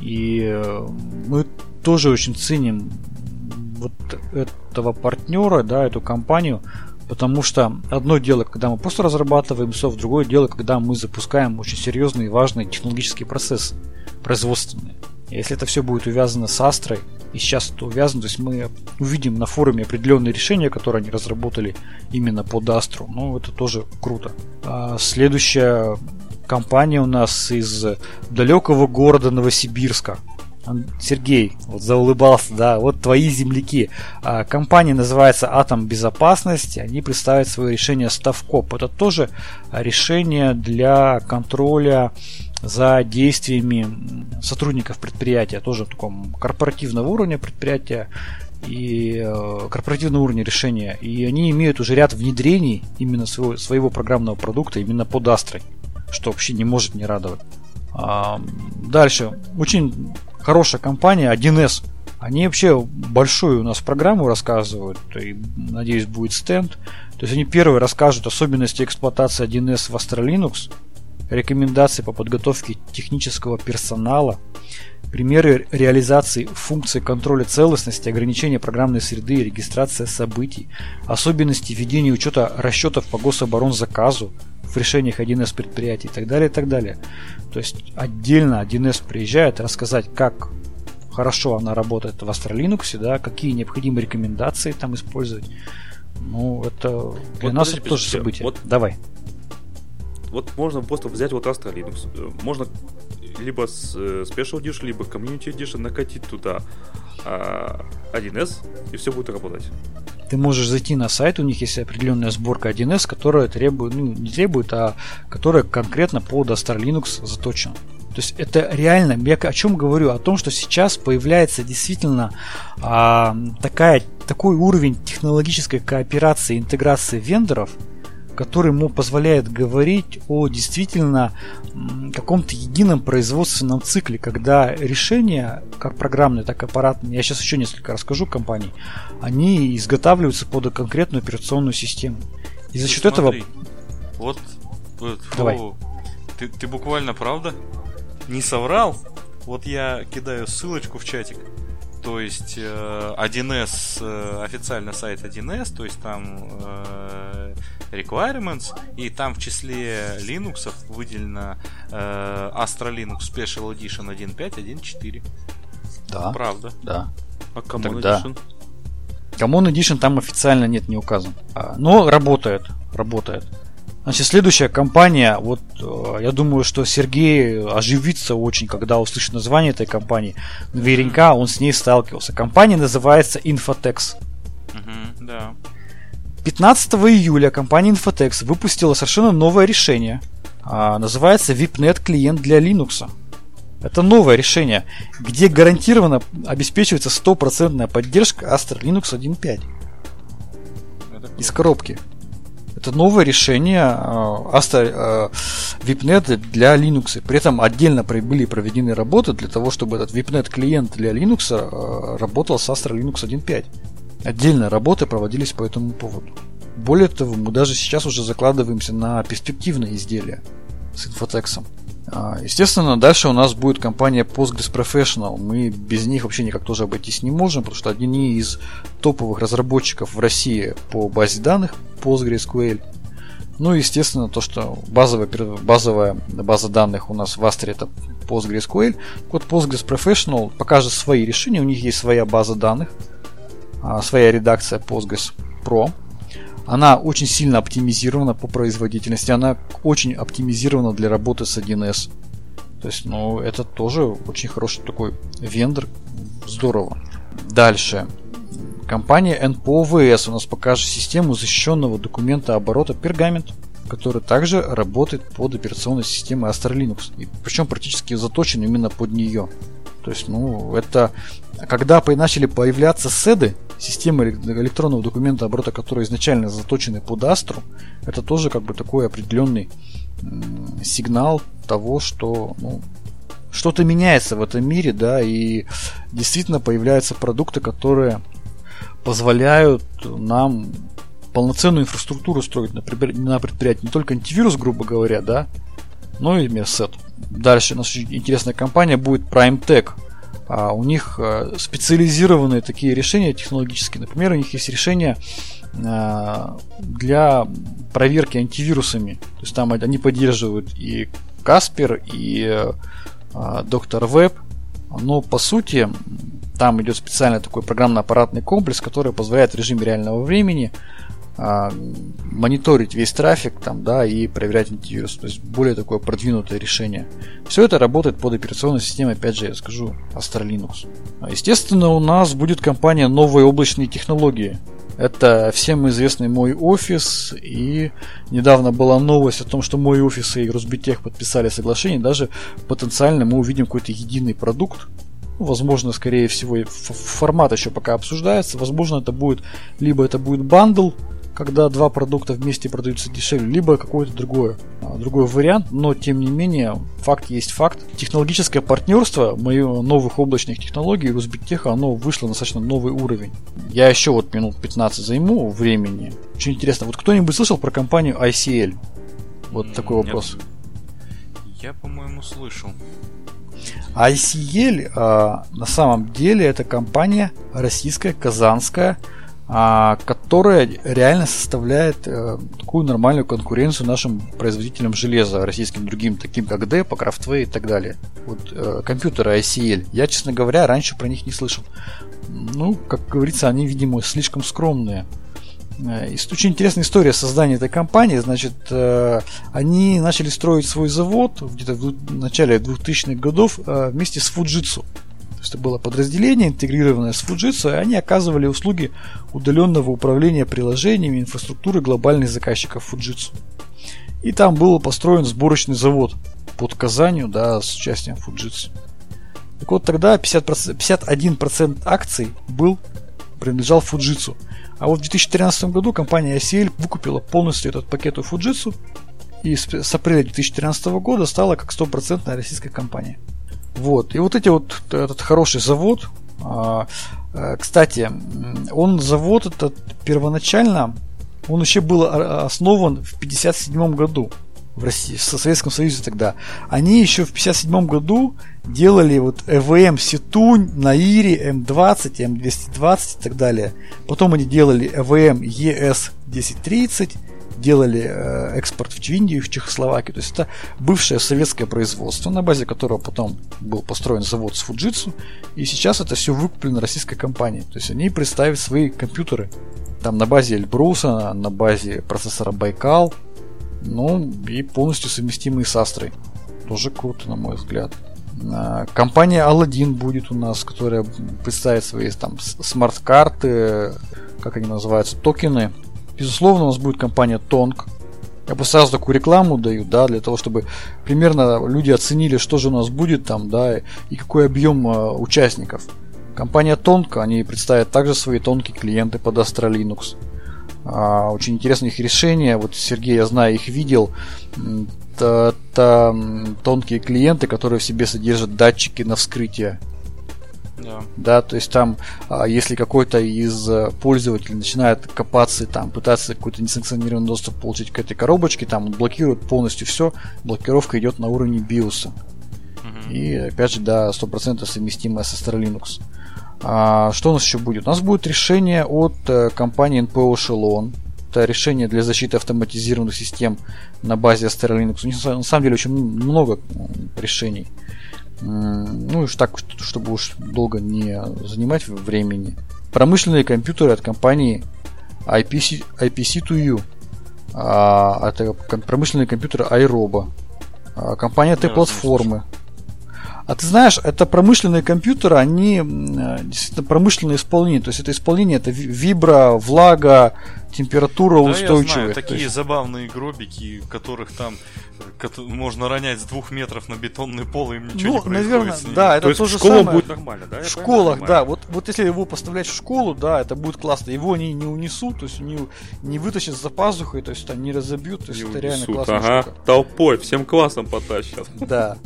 И э, мы тоже очень ценим вот этого партнера, да, эту компанию, потому что одно дело, когда мы просто разрабатываем софт, другое дело, когда мы запускаем очень серьезные и важные технологические процессы производственные. Если это все будет увязано с Астрой, и сейчас это увязано, то есть мы увидим на форуме определенные решения, которые они разработали именно под Астру. Ну, это тоже круто. А следующая компания у нас из далекого города Новосибирска. Сергей, вот заулыбался, да, вот твои земляки. А, компания называется Атом Безопасности, они представляют свое решение Ставкоп. Это тоже решение для контроля за действиями сотрудников предприятия, тоже в таком корпоративного уровня предприятия и э, корпоративного уровня решения. И они имеют уже ряд внедрений именно своего, своего программного продукта именно под Астрой, что вообще не может не радовать. Дальше. Очень хорошая компания 1С. Они вообще большую у нас программу рассказывают, и, надеюсь, будет стенд. То есть они первые расскажут особенности эксплуатации 1С в Astra Linux, рекомендации по подготовке технического персонала, примеры реализации функций контроля целостности, ограничения программной среды и регистрация событий, особенности ведения учета расчетов по гособоронзаказу в решениях 1С предприятий и так далее, и так далее. То есть отдельно 1С приезжает рассказать, как хорошо она работает в Linux, да, какие необходимые рекомендации там использовать. Ну, это для вот, нас подожди, это тоже событие. Вот, Давай вот можно просто взять вот Astra Linux. Можно либо с э, Special Edition, либо Community Edition накатить туда 1С, а, и все будет работать. Ты можешь зайти на сайт, у них есть определенная сборка 1С, которая требует, ну не требует, а которая конкретно под Astra Linux заточена. То есть это реально, я о чем говорю? О том, что сейчас появляется действительно а, такая, такой уровень технологической кооперации, интеграции вендоров – который ему позволяет говорить о действительно каком-то едином производственном цикле, когда решения, как программные, так и аппаратные, я сейчас еще несколько расскажу компаний, они изготавливаются под конкретную операционную систему. И за счет этого... Вот, вот Давай. Ты, ты буквально, правда, не соврал? Вот я кидаю ссылочку в чатик. То есть 1С, э, э, официально сайт 1С, то есть там э, requirements, и там в числе Linux выделено Astra Linux Special Edition 1.5, 1.4. Да. Правда. Да. А Common Тогда... Edition? Common Edition там официально нет, не указан. А, но работает, работает. Значит, следующая компания, вот э, я думаю, что Сергей оживится очень, когда услышит название этой компании. Наверняка он с ней сталкивался. Компания называется Infotex. Угу, да. 15 июля компания Infotex выпустила совершенно новое решение. А, называется VIPNet клиент для Linux. Это новое решение, где гарантированно обеспечивается стопроцентная поддержка Astra Linux 1.5. Из коробки. Это новое решение Astra э, VIPNet для Linux. При этом отдельно были проведены работы для того, чтобы этот VIPNet клиент для Linux э, работал с Astra Linux 1.5. Отдельно работы проводились по этому поводу. Более того, мы даже сейчас уже закладываемся на перспективные изделия с инфотексом. А, естественно, дальше у нас будет компания Postgres Professional. Мы без них вообще никак тоже обойтись не можем, потому что одни из топовых разработчиков в России по базе данных PostgreSQL. Ну и, естественно, то, что базовая, базовая база данных у нас в Astra это PostgreSQL. Вот Postgres Professional покажет свои решения, у них есть своя база данных, а, своя редакция Postgres Pro. Она очень сильно оптимизирована по производительности, она очень оптимизирована для работы с 1С. То есть, ну, это тоже очень хороший такой вендор. Здорово. Дальше. Компания NPOVS у нас покажет систему защищенного документа оборота пергамент, который также работает под операционной системой Astra Linux. И причем практически заточен именно под нее. То есть, ну, это когда начали появляться седы, системы электронного документа оборота, которые изначально заточены под Astra, это тоже как бы такой определенный сигнал того, что ну, что-то меняется в этом мире, да, и действительно появляются продукты, которые позволяют нам полноценную инфраструктуру строить на предприятии, не только антивирус, грубо говоря, да, но и MESET. Дальше у нас интересная компания будет PrimeTech. А у них э, специализированные такие решения технологические. Например, у них есть решения э, для проверки антивирусами. То есть там они поддерживают и Каспер, и э, Доктор Веб. но по сути там идет специальный такой программно-аппаратный комплекс, который позволяет в режиме реального времени а, мониторить весь трафик там, да, и проверять антивирус. То есть более такое продвинутое решение. Все это работает под операционной системой, опять же, я скажу, Astra Linux. А, естественно, у нас будет компания новые облачные технологии. Это всем известный мой офис, и недавно была новость о том, что мой офис и Росбитех подписали соглашение, даже потенциально мы увидим какой-то единый продукт, возможно, скорее всего, формат еще пока обсуждается. Возможно, это будет либо это будет бандл, когда два продукта вместе продаются дешевле, либо какой-то другой, а, другой вариант, но тем не менее, факт есть факт. Технологическое партнерство мое новых облачных технологий Русбиттеха, оно вышло на достаточно новый уровень. Я еще вот минут 15 займу времени. Очень интересно, вот кто-нибудь слышал про компанию ICL? Вот такой вопрос. Я, по-моему, слышал. ICL а, на самом деле это компания российская, казанская, которая реально составляет а, такую нормальную конкуренцию нашим производителям железа, российским другим, таким как Depo, Craftway и так далее. Вот а, компьютеры ICL. Я, честно говоря, раньше про них не слышал. Ну, как говорится, они, видимо, слишком скромные. Э, очень интересная история создания этой компании. Значит, они начали строить свой завод где-то в начале 2000-х годов вместе с Fujitsu есть это было подразделение, интегрированное с Fujitsu, и они оказывали услуги удаленного управления приложениями инфраструктуры глобальных заказчиков Fujitsu. И там был построен сборочный завод под Казанью, да, с участием Fujitsu. Так вот тогда 50%, 51% акций был, принадлежал Fujitsu. А вот в 2013 году компания ICL выкупила полностью этот пакет у Fujitsu и с апреля 2013 года стала как стопроцентная российская компания. Вот. И вот эти вот, этот хороший завод, а, э, кстати, он завод этот первоначально, он вообще был основан в 1957 году в России, в Советском Союзе тогда. Они еще в 1957 году делали вот ЭВМ Ситунь, Наири, М20, М220 и так далее. Потом они делали ЭВМ ЕС 1030 делали э, экспорт в Индию, в Чехословакию. То есть это бывшее советское производство, на базе которого потом был построен завод с Fujitsu. И сейчас это все выкуплено российской компанией. То есть они представят свои компьютеры. Там на базе Эльбруса, на базе процессора Байкал. Ну и полностью совместимые с Астрой. Тоже круто, на мой взгляд. А, компания Aladdin будет у нас, которая представит свои там смарт-карты, как они называются, токены Безусловно, у нас будет компания Тонг. Я бы сразу такую рекламу даю, да, для того, чтобы примерно люди оценили, что же у нас будет там, да, и какой объем э, участников. Компания Тонка, они представят также свои тонкие клиенты под Astra Linux. А, очень интересные их решения. Вот Сергей, я знаю, их видел. Это тонкие клиенты, которые в себе содержат датчики на вскрытие да. да, то есть там, а, если какой-то из э, пользователей начинает копаться, там, пытаться какой-то несанкционированный доступ получить к этой коробочке, там он блокирует полностью все, блокировка идет на уровне BIOS. Угу. И опять же, да, 100% совместимая со Star Linux. А, что у нас еще будет? У нас будет решение от э, компании NPO Echelon. Это решение для защиты автоматизированных систем на базе Astra Linux. У них на самом деле очень много решений. Ну, уж так, чтобы уж долго не занимать времени. Промышленные компьютеры от компании IPC, IPC2U. А, это промышленные компьютеры iRobo. А, компания T-платформы. А ты знаешь, это промышленные компьютеры, они действительно промышленное исполнение. То есть это исполнение, это вибра, влага, температура да, устойчивая. Я знаю, такие есть... забавные гробики, которых там можно ронять с двух метров на бетонный пол, и им ничего ну, не наверное, да, это то, же школа самое. будет нормально, да? В школах, да. Вот, вот если его поставлять в школу, да, это будет классно. Его они не унесут, то есть не, не вытащат за пазухой, то есть там не разобьют, то есть не это унесут, реально классная ага. штука. Толпой, всем классом потащат. Да.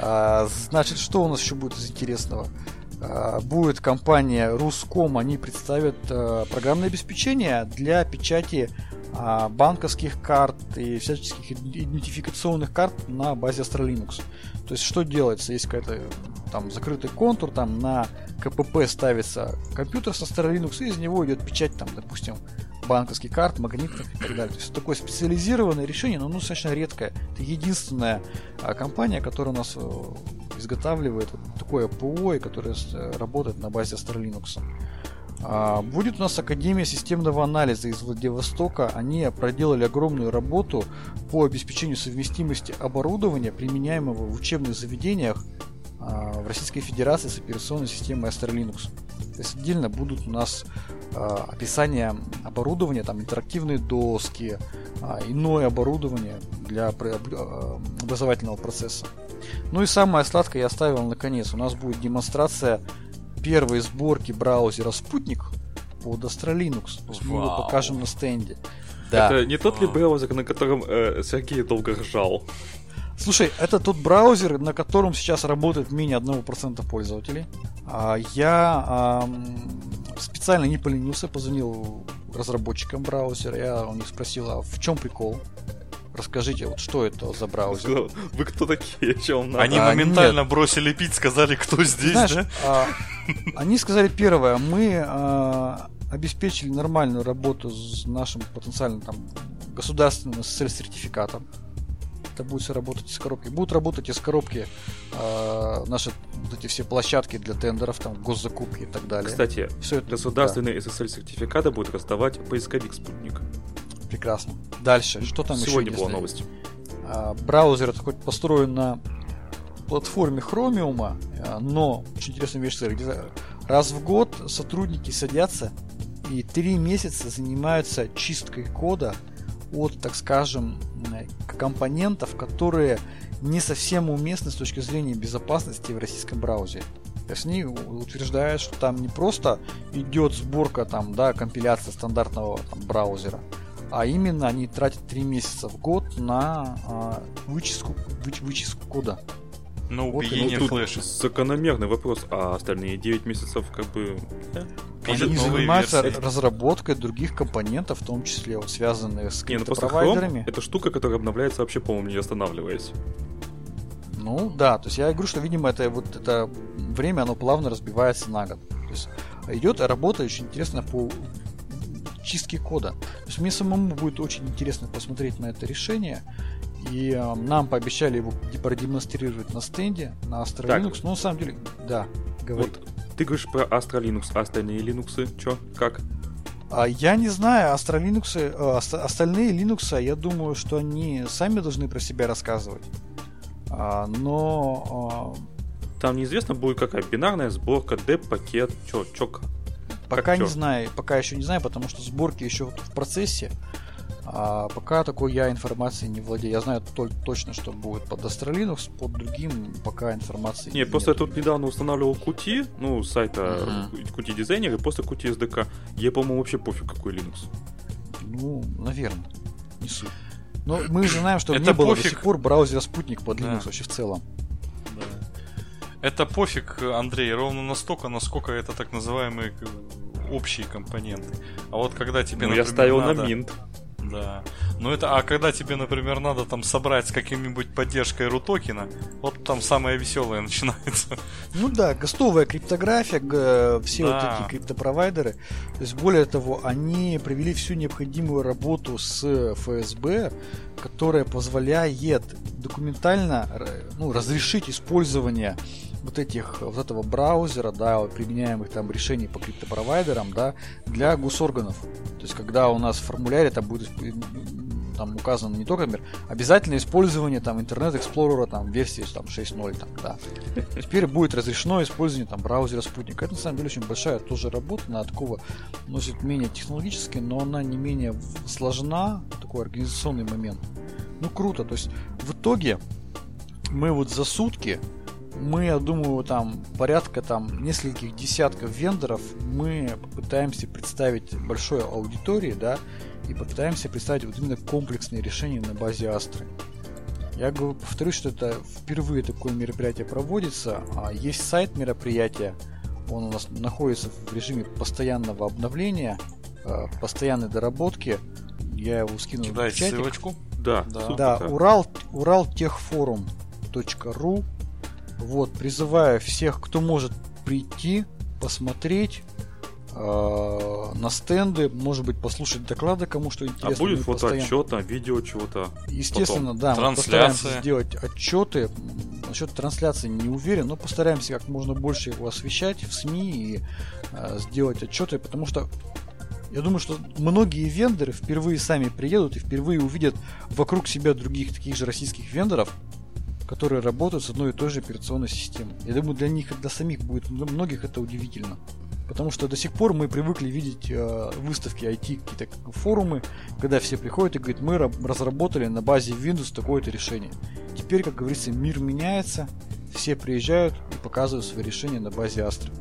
А, значит, что у нас еще будет из интересного? А, будет компания Руском, они представят а, программное обеспечение для печати а, банковских карт и всяческих идентификационных карт на базе Astra. То есть что делается? Есть какой-то там закрытый контур, там на КПП ставится компьютер со Astra и из него идет печать, там, допустим, банковских карт, магнитных и так далее. То есть такое специализированное решение, но оно достаточно редкое. Это единственная компания, которая у нас э, изготавливает вот такое ПО, которое э, работает на базе Astra Linux. А, будет у нас Академия системного анализа из Владивостока. Они проделали огромную работу по обеспечению совместимости оборудования, применяемого в учебных заведениях а, в Российской Федерации с операционной системой Astra. То есть отдельно будут у нас а, описание оборудования, там интерактивные доски, иное оборудование для образовательного процесса. Ну и самое сладкое я оставил наконец. У нас будет демонстрация первой сборки браузера Спутник под Astra Linux. То есть мы его покажем на стенде. Да. Это не тот ли браузер, на котором э, Сергей долго ржал? Слушай, это тот браузер, на котором сейчас работает менее 1% пользователей. А, я а, специально не поленился, позвонил разработчикам браузера, я у них спросил, а в чем прикол? Расскажите, вот что это за браузер? Вы кто такие? Чем надо? Они а, моментально нет. бросили пить, сказали, кто здесь, Знаешь, да? А, они сказали первое, мы а, обеспечили нормальную работу с нашим потенциальным там государственным SSL-сертификатом. Это будет все работать из коробки. Будут работать из коробки э, наши вот эти все площадки для тендеров, там, госзакупки и так далее. Кстати, все это, государственные да. SSL-сертификаты будут раздавать поисковик «Спутник». Прекрасно. Дальше, что там Сегодня еще была новость. А, браузер хоть построен на платформе Chromium, а, но очень интересная вещь, раз в год сотрудники садятся и три месяца занимаются чисткой кода от, так скажем, компонентов, которые не совсем уместны с точки зрения безопасности в российском браузере. То есть они утверждают, что там не просто идет сборка там, да, компиляция стандартного там, браузера, а именно они тратят 3 месяца в год на а, вычистку, вы, вычистку кода. На убиение вот, флеша. Закономерный вопрос, а остальные 9 месяцев как бы... Да? Они занимаются версии. разработкой других компонентов, в том числе вот, связанных с криптопровайдерами. Ну, это штука, которая обновляется вообще, по-моему, не останавливаясь. Ну да, то есть я говорю, что, видимо, это вот это время, оно плавно разбивается на год. То есть идет работа очень интересно по чистки кода. То есть мне самому будет очень интересно посмотреть на это решение. И э, нам пообещали его продемонстрировать на стенде, на Astra так. Linux. Но на самом деле, да, говори. Вот ты говоришь про Astra Linux, а остальные Linux, чё, как? А я не знаю, Astra Linux, э, остальные Linux, я думаю, что они сами должны про себя рассказывать. А, но... А... Там неизвестно будет какая бинарная сборка, деп-пакет, чё, чё, Пока не знаю, пока еще не знаю, потому что сборки еще в процессе. А пока такой я информацией не владею. Я знаю только точно, что будет под Astra Linux, под другим пока информации нет. просто я тут недавно устанавливал Qt, ну, сайта uh-huh. Qt дизайнер, и после Qt SDK. Я, по-моему, вообще пофиг, какой Linux. Ну, наверное. Не суть. Но мы же знаем, что Это было пофиг. до сих пор браузера Спутник под Linux да. вообще в целом. Это пофиг, Андрей, ровно настолько, насколько это так называемые общие компоненты. А вот когда тебе, ну, например, я ставил надо... на Mint. Да. Ну это, а когда тебе, например, надо там собрать с каким-нибудь поддержкой рутокена, вот там самое веселое (laughs) начинается. Ну да, гостовая криптография, все да. вот эти криптопровайдеры. То есть более того, они провели всю необходимую работу с ФСБ, которая позволяет документально ну, разрешить использование вот этих, вот этого браузера, да, применяемых там решений по криптопровайдерам, да, для госорганов. То есть, когда у нас в формуляре там будет там указано не только, например, обязательное использование там Internet Explorer там версии там 6.0 там, да. Теперь будет разрешено использование там браузера Спутник. Это на самом деле очень большая тоже работа, она такого носит менее технологически, но она не менее сложна, такой организационный момент. Ну круто, то есть в итоге мы вот за сутки мы, я думаю, там порядка там нескольких десятков вендоров мы попытаемся представить большой аудитории, да, и попытаемся представить вот именно комплексные решения на базе Астры. Я говорю, повторюсь, что это впервые такое мероприятие проводится. А есть сайт мероприятия, он у нас находится в режиме постоянного обновления, э, постоянной доработки. Я его скину Кидайте в чатик. ссылочку. Да, да, да Урал, уралтехфорум.ру вот, призываю всех, кто может прийти, посмотреть э, на стенды, может быть, послушать доклады, кому что интересно. А будет фотоотчет, постоянно... видео чего-то? Естественно, Потом. да. Трансляция. Мы постараемся сделать отчеты. насчет трансляции не уверен, но постараемся как можно больше его освещать в СМИ и э, сделать отчеты, потому что я думаю, что многие вендоры впервые сами приедут и впервые увидят вокруг себя других таких же российских вендоров, которые работают с одной и той же операционной системой. Я думаю, для них, для самих будет, для многих это удивительно. Потому что до сих пор мы привыкли видеть э, выставки IT, какие-то форумы, когда все приходят и говорят, мы разработали на базе Windows такое-то решение. Теперь, как говорится, мир меняется, все приезжают и показывают свои решения на базе Astra.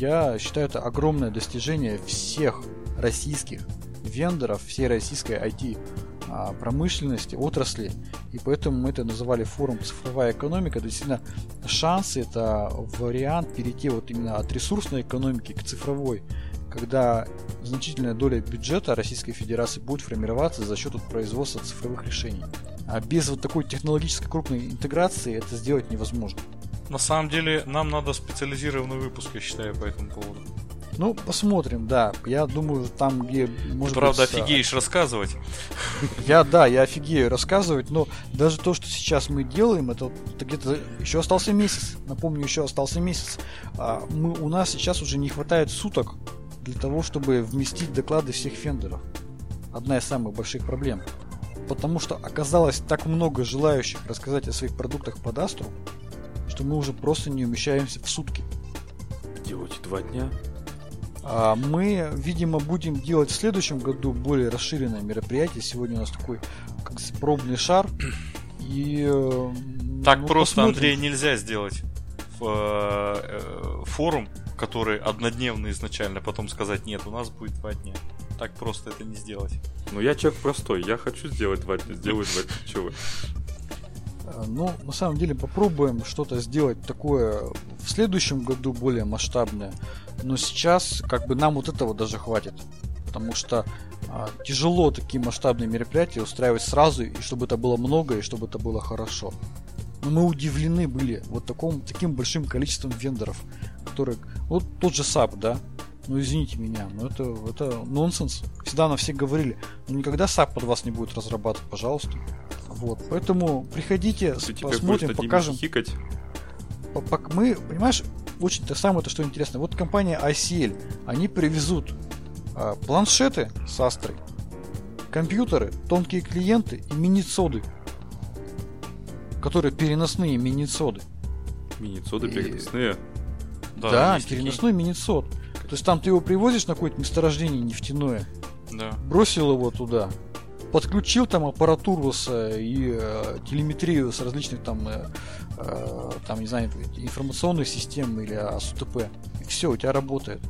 Я считаю это огромное достижение всех российских вендоров, всей российской IT промышленности, отрасли. И поэтому мы это называли форум цифровая экономика. Это действительно шансы, это вариант перейти вот именно от ресурсной экономики к цифровой, когда значительная доля бюджета Российской Федерации будет формироваться за счет производства цифровых решений. А без вот такой технологической крупной интеграции это сделать невозможно. На самом деле нам надо специализированный выпуск, я считаю, по этому поводу. Ну, посмотрим, да. Я думаю, там, где может Ты, правда, быть, офигеешь рассказывать. Я, да, я офигею рассказывать, но даже то, что сейчас мы делаем, это, это где-то еще остался месяц. Напомню, еще остался месяц. А мы, у нас сейчас уже не хватает суток для того, чтобы вместить доклады всех фендеров. Одна из самых больших проблем. Потому что оказалось так много желающих рассказать о своих продуктах по Дастру, что мы уже просто не умещаемся в сутки. Делайте два дня. А, мы, видимо, будем делать в следующем году более расширенное мероприятие. Сегодня у нас такой как пробный шар. И э, так ну, просто, посмотрим. Андрей, нельзя сделать в, э, форум, который однодневный изначально, потом сказать нет, у нас будет два дня. Так просто это не сделать. Ну я человек простой, я хочу сделать два дня, сделаю два дня. Чего? Э, ну, на самом деле, попробуем что-то сделать такое в следующем году более масштабное. Но сейчас как бы нам вот этого даже хватит. Потому что а, тяжело такие масштабные мероприятия устраивать сразу, и чтобы это было много, и чтобы это было хорошо. Но мы удивлены были вот таком, таким большим количеством вендоров, которые... Вот тот же SAP, да? Ну извините меня, но это, это нонсенс. Всегда на все говорили, ну никогда SAP под вас не будет разрабатывать, пожалуйста. Вот, поэтому приходите, Ты посмотрим, покажем. Хикать. Мы, понимаешь, очень то самое то, что интересно. Вот компания ICL, они привезут а, планшеты с Астрой, компьютеры, тонкие клиенты и мини-соды, которые переносные мини-соды. Мини-соды и... переносные? Да, да переносной мини-сод. То есть там ты его привозишь на какое-то месторождение нефтяное, да. бросил его туда, подключил там аппаратуру с, э, и э, телеметрию с различных там, э, э, там не знаю, информационных систем или АСУТП. И все, у тебя работает.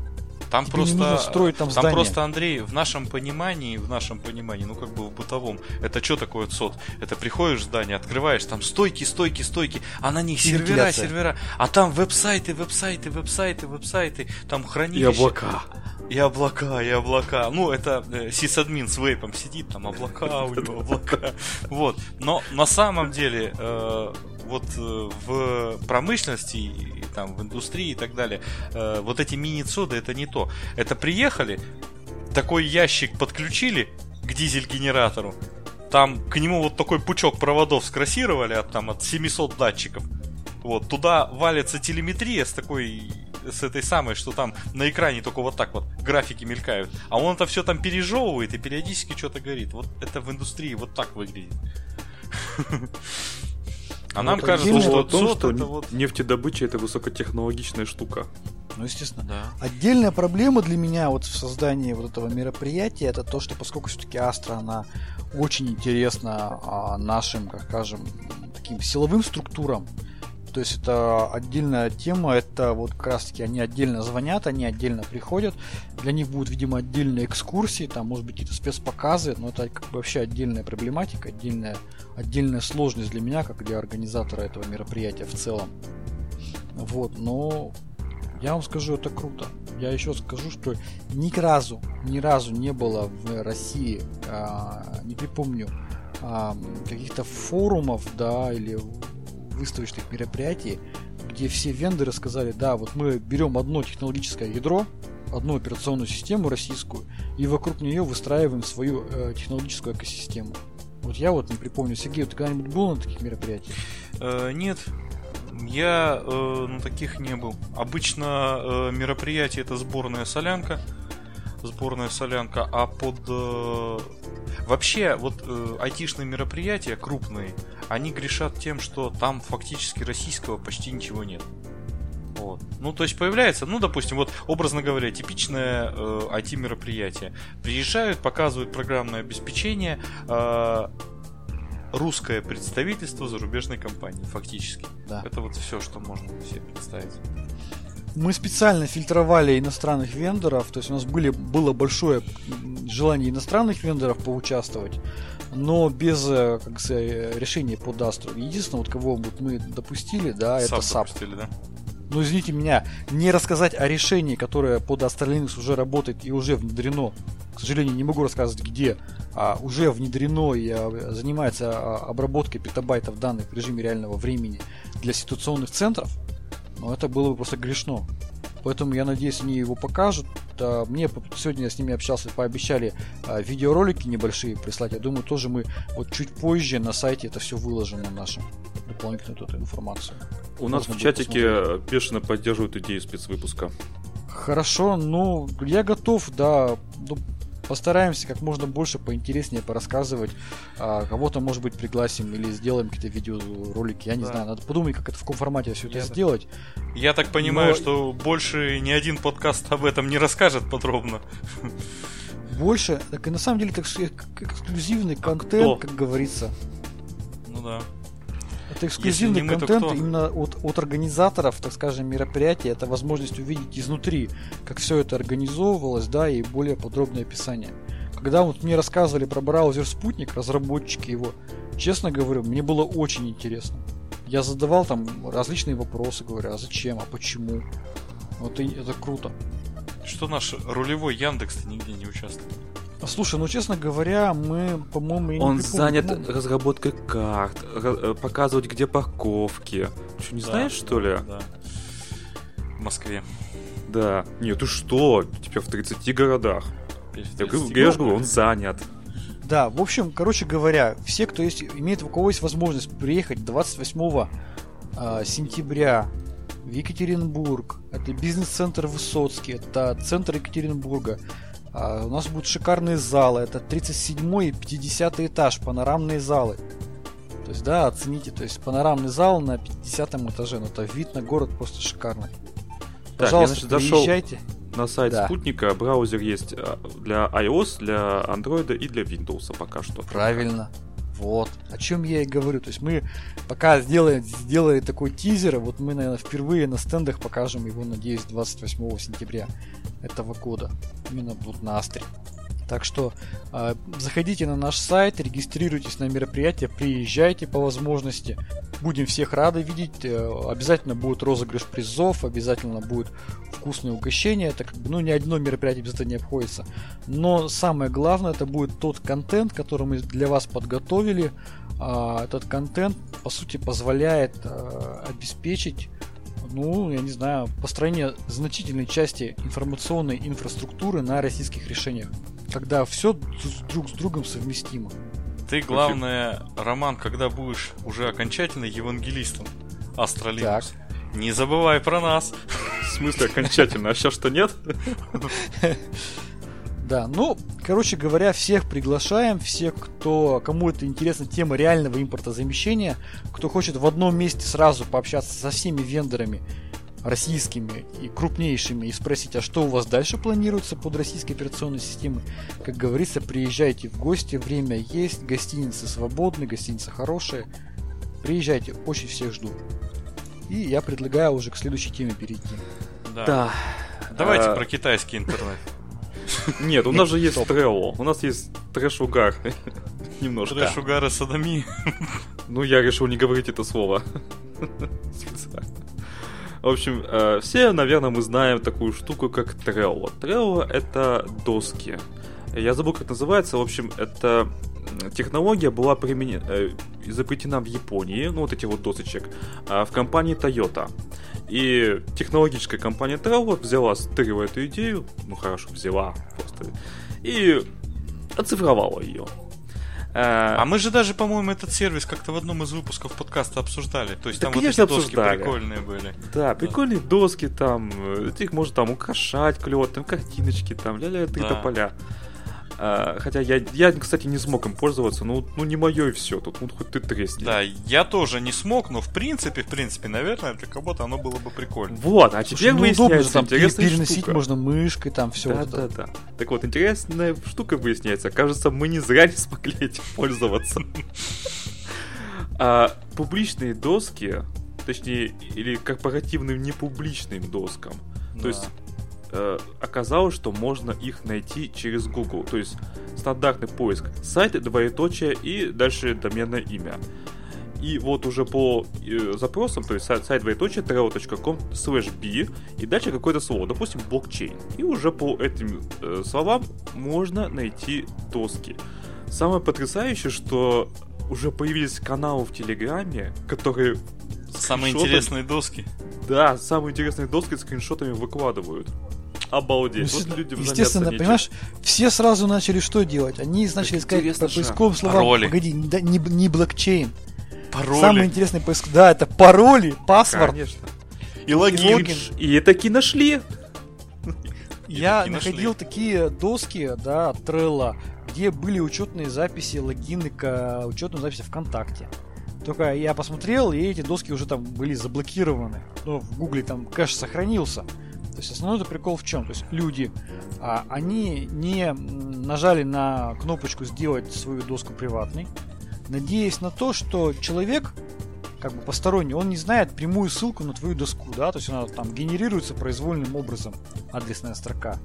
Там Тебе просто, строить там, там просто, Андрей, в нашем понимании, в нашем понимании, ну как бы в бытовом, это что такое ЦОД? Это приходишь в здание, открываешь, там стойки, стойки, стойки, а на них сервера, сервера, а там веб-сайты, веб-сайты, веб-сайты, веб-сайты, там хранилище. И облака. И облака, и облака. Ну, это э, сисадмин с вейпом сидит, там облака у (laughs) него, облака. Вот. Но на самом деле, э, вот э, в промышленности, там, в индустрии и так далее, э, вот эти мини-цоды это не то. Это приехали, такой ящик подключили к дизель-генератору, там к нему вот такой пучок проводов скрасировали от, там, от 700 датчиков. Вот, туда валится телеметрия с такой с этой самой, что там на экране только вот так вот графики мелькают. А он это все там пережевывает и периодически что-то говорит. Вот это в индустрии вот так выглядит. (laughs) А нам кажется, что, том, что это вот... нефтедобыча это высокотехнологичная штука. Ну, естественно. Да. Отдельная проблема для меня вот в создании вот этого мероприятия это то, что поскольку все-таки Астра, она очень интересна а, нашим, как скажем, таким силовым структурам, то есть это отдельная тема, это вот как раз таки они отдельно звонят, они отдельно приходят, для них будут, видимо, отдельные экскурсии, там, может быть, какие-то спецпоказы, но это как бы вообще отдельная проблематика, отдельная, отдельная сложность для меня, как для организатора этого мероприятия в целом. Вот, но я вам скажу, это круто. Я еще скажу, что ни разу, ни разу не было в России, а, не припомню, а, каких-то форумов, да, или выставочных мероприятий, где все вендоры сказали, да, вот мы берем одно технологическое ядро, одну операционную систему российскую, и вокруг нее выстраиваем свою э, технологическую экосистему. Вот я вот не припомню. Сергей, ты когда-нибудь был на таких мероприятиях? Э, нет. Я э, на таких не был. Обычно э, мероприятие это сборная солянка. Сборная солянка, а под... Э, вообще, вот э, айтишные мероприятия крупные, они грешат тем, что там фактически российского почти ничего нет. Вот. Ну, то есть появляется, ну, допустим, вот образно говоря, типичное э, IT-мероприятие. Приезжают, показывают программное обеспечение, э, русское представительство зарубежной компании, фактически. Да. Это вот все, что можно себе представить. Мы специально фильтровали иностранных вендоров, то есть у нас были, было большое желание иностранных вендоров поучаствовать, но без э, как сказать, решения по Дастру. Единственное, вот кого вот мы допустили, да, это SAP. Допустили, да? Ну, извините меня, не рассказать о решении, которое под Astra Linux уже работает и уже внедрено. К сожалению, не могу рассказывать где. А уже внедрено и а, занимается а, обработкой петабайтов данных в режиме реального времени для ситуационных центров. Но это было бы просто грешно. Поэтому я надеюсь, они его покажут. Мне сегодня я с ними общался, пообещали а, видеоролики небольшие прислать. Я думаю, тоже мы вот чуть позже на сайте это все выложим на нашем дополнительную эту информацию. У нас в чатике бешено поддерживают идею спецвыпуска. Хорошо, ну, я готов, да. Ну, постараемся как можно больше поинтереснее порассказывать. А, кого-то, может быть, пригласим или сделаем какие-то видеоролики. Я не да. знаю, надо подумать, как это в каком формате все это я сделать. Я так понимаю, Но... что больше ни один подкаст об этом не расскажет подробно. Больше, так и на самом деле, так эксклюзивный контент, как говорится. Ну да. Это эксклюзивный мы, контент именно от, от организаторов, так скажем, мероприятия. Это возможность увидеть изнутри, как все это организовывалось, да, и более подробное описание. Когда вот мне рассказывали про браузер Спутник, разработчики его, честно говорю, мне было очень интересно. Я задавал там различные вопросы, говоря, а зачем, а почему. Вот и это круто. Что наш рулевой Яндекс нигде не участвует? Слушай, ну честно говоря, мы, по-моему, Он не занят по разработкой карт, э, показывать, где парковки. Что, не да, знаешь, что ли? Да. В Москве. Да. Нет, ты что? Теперь в 30 городах. Я, я же говорю, он занят. Да, в общем, короче говоря, все, кто есть, имеет у кого есть возможность приехать 28 э, сентября в Екатеринбург, это бизнес-центр Высоцкий, это центр Екатеринбурга, а у нас будут шикарные залы. Это 37 и 50 этаж, панорамные залы. То есть, да, оцените, то есть панорамный зал на 50 этаже, но это вид на город просто шикарный. Пожалуйста, так, я, значит, приезжайте. на сайт да. спутника, браузер есть а, для iOS, для Android и для Windows пока что. Правильно. Вот, о чем я и говорю. То есть мы пока сделали, сделали такой тизер, вот мы, наверное, впервые на стендах покажем его, надеюсь, 28 сентября этого года. Именно вот на Астре. Так что э, заходите на наш сайт, регистрируйтесь на мероприятие, приезжайте по возможности. Будем всех рады видеть. Э, обязательно будет розыгрыш призов, обязательно будет вкусное угощение. Это как бы, ну, ни одно мероприятие без этого не обходится. Но самое главное, это будет тот контент, который мы для вас подготовили. Э, этот контент, по сути, позволяет э, обеспечить ну, я не знаю, построение значительной части информационной инфраструктуры на российских решениях, когда все друг с другом совместимо. Ты, главное, Роман, когда будешь уже окончательно евангелистом Астролинус, не забывай про нас. В смысле окончательно? А сейчас что нет? (laughs) Да, ну, короче говоря, всех приглашаем, всех, кто, кому это интересна тема реального импортозамещения, кто хочет в одном месте сразу пообщаться со всеми вендорами российскими и крупнейшими и спросить, а что у вас дальше планируется под российской операционной системой, как говорится, приезжайте в гости, время есть, гостиницы свободны, гостиницы хорошие, приезжайте, очень всех жду. И я предлагаю уже к следующей теме перейти. Да. да. Давайте а... про китайский интернет. Нет, у нас же есть Трелло. У нас есть трэш-угар. (laughs) Немножко. Трэш-угар и садоми. Ну, я решил не говорить это слово. (laughs) В общем, э, все, наверное, мы знаем такую штуку, как Trello. Trello — это доски. Я забыл, как называется. В общем, это технология была применена, э, изобретена в Японии, ну вот эти вот досочек, э, в компании Toyota. И технологическая компания Trello взяла, стырила эту идею, ну хорошо, взяла просто, и оцифровала ее. А мы же даже, по-моему, этот сервис как-то в одном из выпусков подкаста обсуждали. То есть Да, там вот конечно, эти доски обсуждали. прикольные были. Да, прикольные доски там, э, их можно там украшать клево, там картиночки там, ля-ля, ты Да. поля. А, хотя я, я, кстати, не смог им пользоваться, ну, ну не мое и все, тут ну хоть ты тресни. Да, я тоже не смог, но в принципе, в принципе, наверное, для кого-то оно было бы прикольно. Вот, а Слушай, теперь ну, удобно же, выясняется там интересная переносить штука. можно мышкой, там все. Да, да, да. Так вот, интересная штука выясняется. Кажется, мы не зря не смогли этим пользоваться. А, публичные доски, точнее, или корпоративным непубличным доскам. То есть э, оказалось, что можно их найти через Google. То есть стандартный поиск сайт, двоеточие и дальше доменное имя. И вот уже по э, запросам, то есть сайт, сайт двоеточие trello.com slash b и дальше какое-то слово, допустим, блокчейн. И уже по этим э, словам можно найти доски. Самое потрясающее, что уже появились каналы в Телеграме, которые Самые интересные доски. Да, самые интересные доски с скриншотами выкладывают. Обалдеть. Вот Ну, Естественно, понимаешь, все сразу начали что делать? Они начали искать по поисковым словам. Пароли. Погоди, не, да, не, не блокчейн. Пароли Самый интересный поиск. Да, это пароли, паспорт. Конечно. и логин. логин. И таки нашли. Я таки нашли. находил такие доски, да, Trello, где были учетные записи, логины к учетным записи ВКонтакте. Только я посмотрел, и эти доски уже там были заблокированы. Ну, в Гугле там кэш сохранился. То есть основной прикол в чем? То есть люди, а, они не нажали на кнопочку сделать свою доску приватной, надеясь на то, что человек, как бы посторонний, он не знает прямую ссылку на твою доску, да, то есть она там генерируется произвольным образом, адресная строка.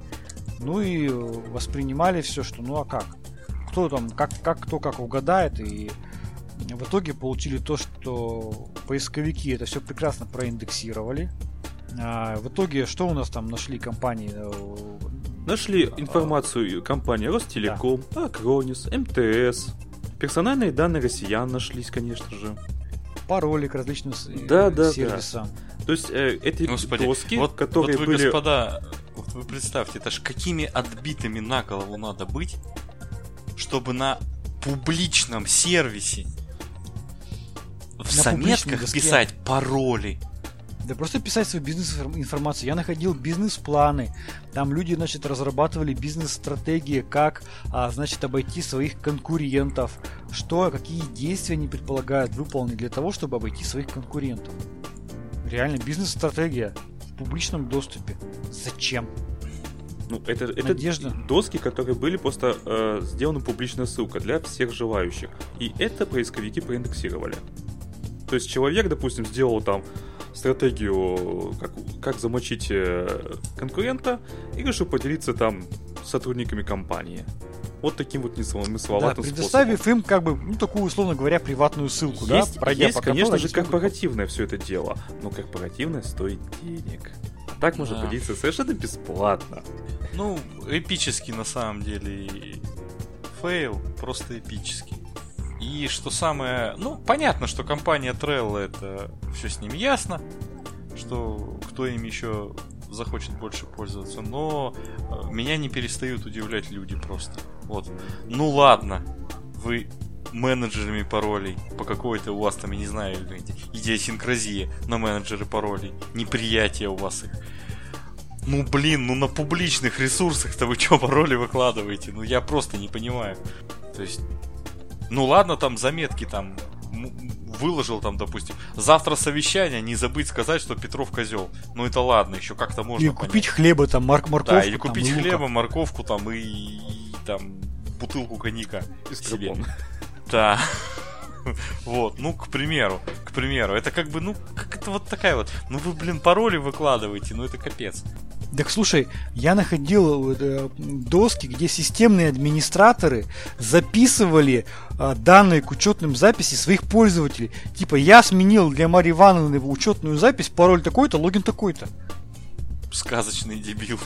Ну и э, воспринимали все, что ну а как? Кто там, как, как кто как угадает, и в итоге получили то, что поисковики это все прекрасно проиндексировали. А, в итоге, что у нас там нашли компании? э, Нашли информацию компании Ростелеком, Акронис, МТС. Персональные данные россиян нашлись, конечно же. Пароли к различным э, Да, да, да. сервисам. То есть э, эти Господи, доски, вот, которые вот вы, были... господа, вот вы представьте, это ж какими отбитыми на голову надо быть, чтобы на публичном сервисе в На заметках писать пароли. Да просто писать свою бизнес-информацию. Я находил бизнес-планы. Там люди, значит, разрабатывали бизнес-стратегии, как, а, значит, обойти своих конкурентов. Что, какие действия они предполагают выполнить для того, чтобы обойти своих конкурентов. Реально, бизнес-стратегия в публичном доступе. Зачем? Ну, это, это Надежда. доски, которые были просто э, сделаны публичная ссылка для всех желающих. И это поисковики проиндексировали. То есть человек, допустим, сделал там стратегию, как, как замочить э, конкурента, и решил поделиться там с сотрудниками компании. Вот таким вот Да, несмысловатым предоставив им, как бы, ну, такую, условно говоря, приватную ссылку, да, Есть, пройдя есть по конечно же, корпоративное все это дело, но корпоративное стоит денег. А так можно Да. поделиться совершенно бесплатно. Ну, эпический на самом деле fail, просто эпический. И что самое... Ну, понятно, что компания Trello, это все с ним ясно, что кто им еще захочет больше пользоваться, но э, меня не перестают удивлять люди просто. Вот. Ну ладно, вы менеджерами паролей, по какой-то у вас там, я не знаю, иди- идиосинкразия на менеджеры паролей, неприятие у вас их. Ну блин, ну на публичных ресурсах-то вы что пароли выкладываете? Ну я просто не понимаю. То есть, ну ладно, там заметки там выложил там, допустим, завтра совещание, не забыть сказать, что Петров козел. Ну это ладно, еще как-то можно И понять. купить хлеба, там, морк морковку, Да, или там, купить лука. хлеба, морковку там и, и там бутылку коньяка И себе. Да. (laughs) Вот, ну, к примеру, к примеру, это как бы, ну, как это вот такая вот, ну вы, блин, пароли выкладываете, ну это капец. Так слушай, я находил э, доски, где системные администраторы записывали э, данные к учетным записи своих пользователей. Типа, я сменил для Марии Ивановны учетную запись пароль такой-то, логин такой-то. Сказочные дебилы.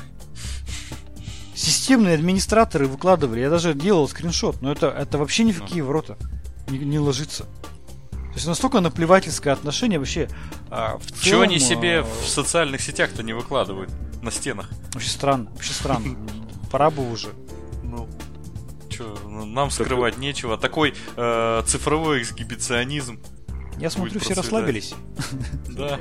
Системные администраторы выкладывали. Я даже делал скриншот, но это, это вообще ни в какие ворота не, не ложится. То есть настолько наплевательское отношение вообще а, в Чего целом, они себе а, в социальных сетях-то не выкладывают на стенах? Вообще странно, вообще странно. Пора бы уже. Ну, Че, нам скрывать нечего. Такой э, цифровой эксгибиционизм. Я смотрю, все расслабились. (laughs) Да.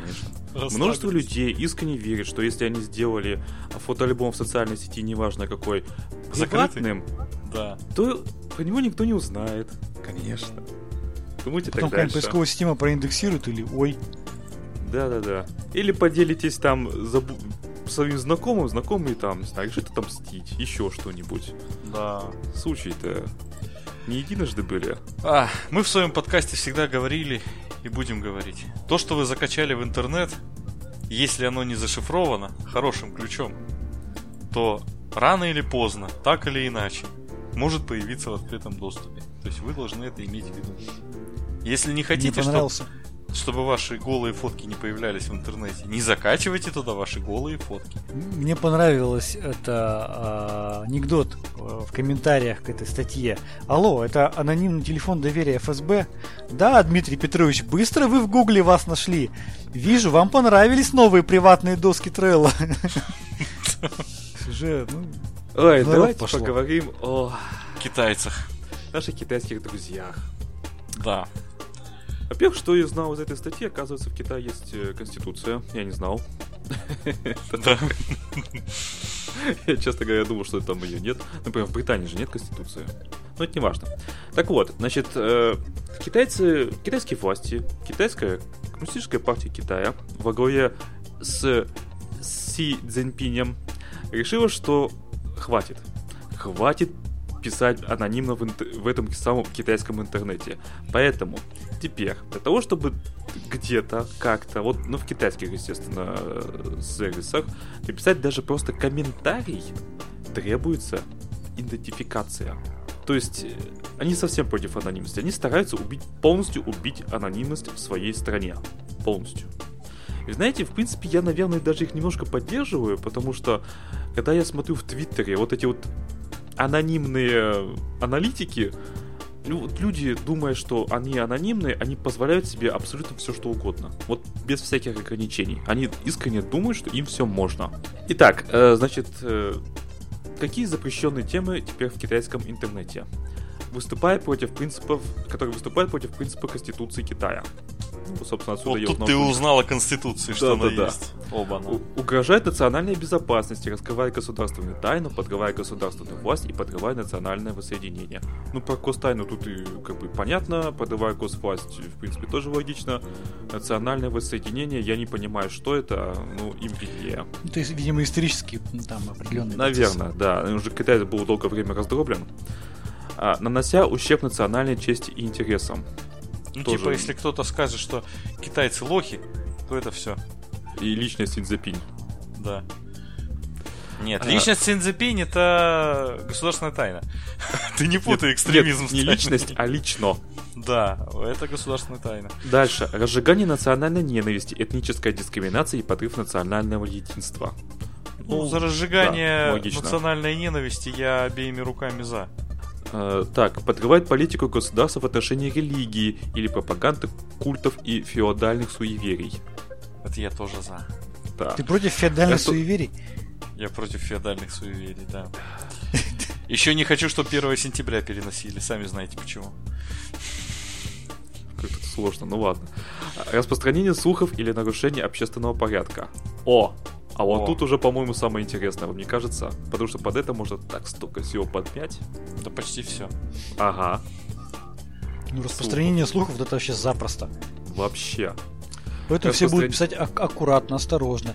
Множество людей искренне верит, что если они сделали фотоальбом в социальной сети, неважно какой, приватным, Да. то про него никто не узнает. Конечно. Думайте Потом так какая-нибудь поисковая система проиндексирует или ой. Да-да-да. Или поделитесь там забу- своим знакомым, знакомые там, не знаю, решит отомстить, еще что-нибудь. Да. Случаи-то не единожды были. А, мы в своем подкасте всегда говорили и будем говорить. То, что вы закачали в интернет, если оно не зашифровано хорошим ключом, то рано или поздно, так или иначе, может появиться в открытом доступе. То есть вы должны это иметь в виду. Если не хотите, чтоб- понравился. Чтобы ваши голые фотки не появлялись в интернете, не закачивайте туда ваши голые фотки. Мне понравилось это а, анекдот э, в комментариях к этой статье. Алло, это анонимный телефон доверия ФСБ? Да, Дмитрий Петрович, быстро вы в гугле вас нашли. Вижу, вам понравились новые приватные доски Трелла. (laughs) Уже, ну, Ой, давайте пошло. поговорим о китайцах. наших китайских друзьях. Да. Во-первых, что я знал из этой статьи, оказывается, в Китае есть э, конституция. Я не знал. (laughs) Я, честно говоря, думал, что там ее нет. Например, в Британии же нет конституции. Но это не важно. Так вот, значит, э, китайцы, китайские власти, китайская коммунистическая партия Китая во главе с Си Цзиньпинем решила, что хватит. Хватит писать анонимно в, интер- в этом самом китайском интернете. Поэтому теперь для того, чтобы где-то как-то, вот, ну, в китайских, естественно, сервисах, написать даже просто комментарий, требуется идентификация. То есть э, они совсем против анонимности. Они стараются убить, полностью убить анонимность в своей стране. Полностью. И знаете, в принципе, я, наверное, даже их немножко поддерживаю, потому что, когда я смотрю в Твиттере вот эти вот анонимные аналитики, вот люди, думая, что они анонимные, они позволяют себе абсолютно все, что угодно. Вот без всяких ограничений. Они искренне думают, что им все можно. Итак, э, значит, э, какие запрещенные темы теперь в китайском интернете? Выступая против принципов, которые выступают против принципа Конституции Китая. Ну, собственно, отсюда Вот я тут ты что- узнал о Конституции, что она Да-да-да. есть. Оба У- угрожает национальной безопасности, раскрывает государственную тайну, подрывая государственную власть и подрывая национальное воссоединение. Ну, про гостайну тут и как бы понятно, подрывая госвласть, в принципе, тоже логично. Национальное воссоединение, я не понимаю, что это, ну, империя. ну, то есть, видимо, исторически м, там определенные Наверное, да. Уже Китай был долгое время раздроблен. А, нанося ущерб национальной чести и интересам. Ну, Тоже- типа, если кто-то скажет, что китайцы лохи, то это все. И личность Синьцзепинь. Да. Нет, А. личность Синзепинь это государственная тайна. (laughs) Ты не путай экстремизм Нет, с не личность, а лично. Да, это государственная тайна. Дальше. Разжигание национальной ненависти, этническая дискриминация и подрыв национального единства. Ну, Ну, за разжигание да, логично. национальной ненависти я обеими руками за. Э, так, подрывает политику государства в отношении религии или пропаганды культов и феодальных суеверий. Это я тоже за. Да. Ты против феодальных Это- суеверий? Я против феодальных суеверий, да. Еще не хочу, чтобы 1 сентября переносили, сами знаете почему. Как-то сложно, ну ладно. Распространение слухов или нарушение общественного порядка. О! А вот О. тут уже, по-моему, самое интересное, вам не кажется? Потому что под это можно так столько всего подмять. Да почти все. Ага. Ну, распространение слухов это вообще запросто. Вообще. Поэтому все будут писать ак- аккуратно, осторожно.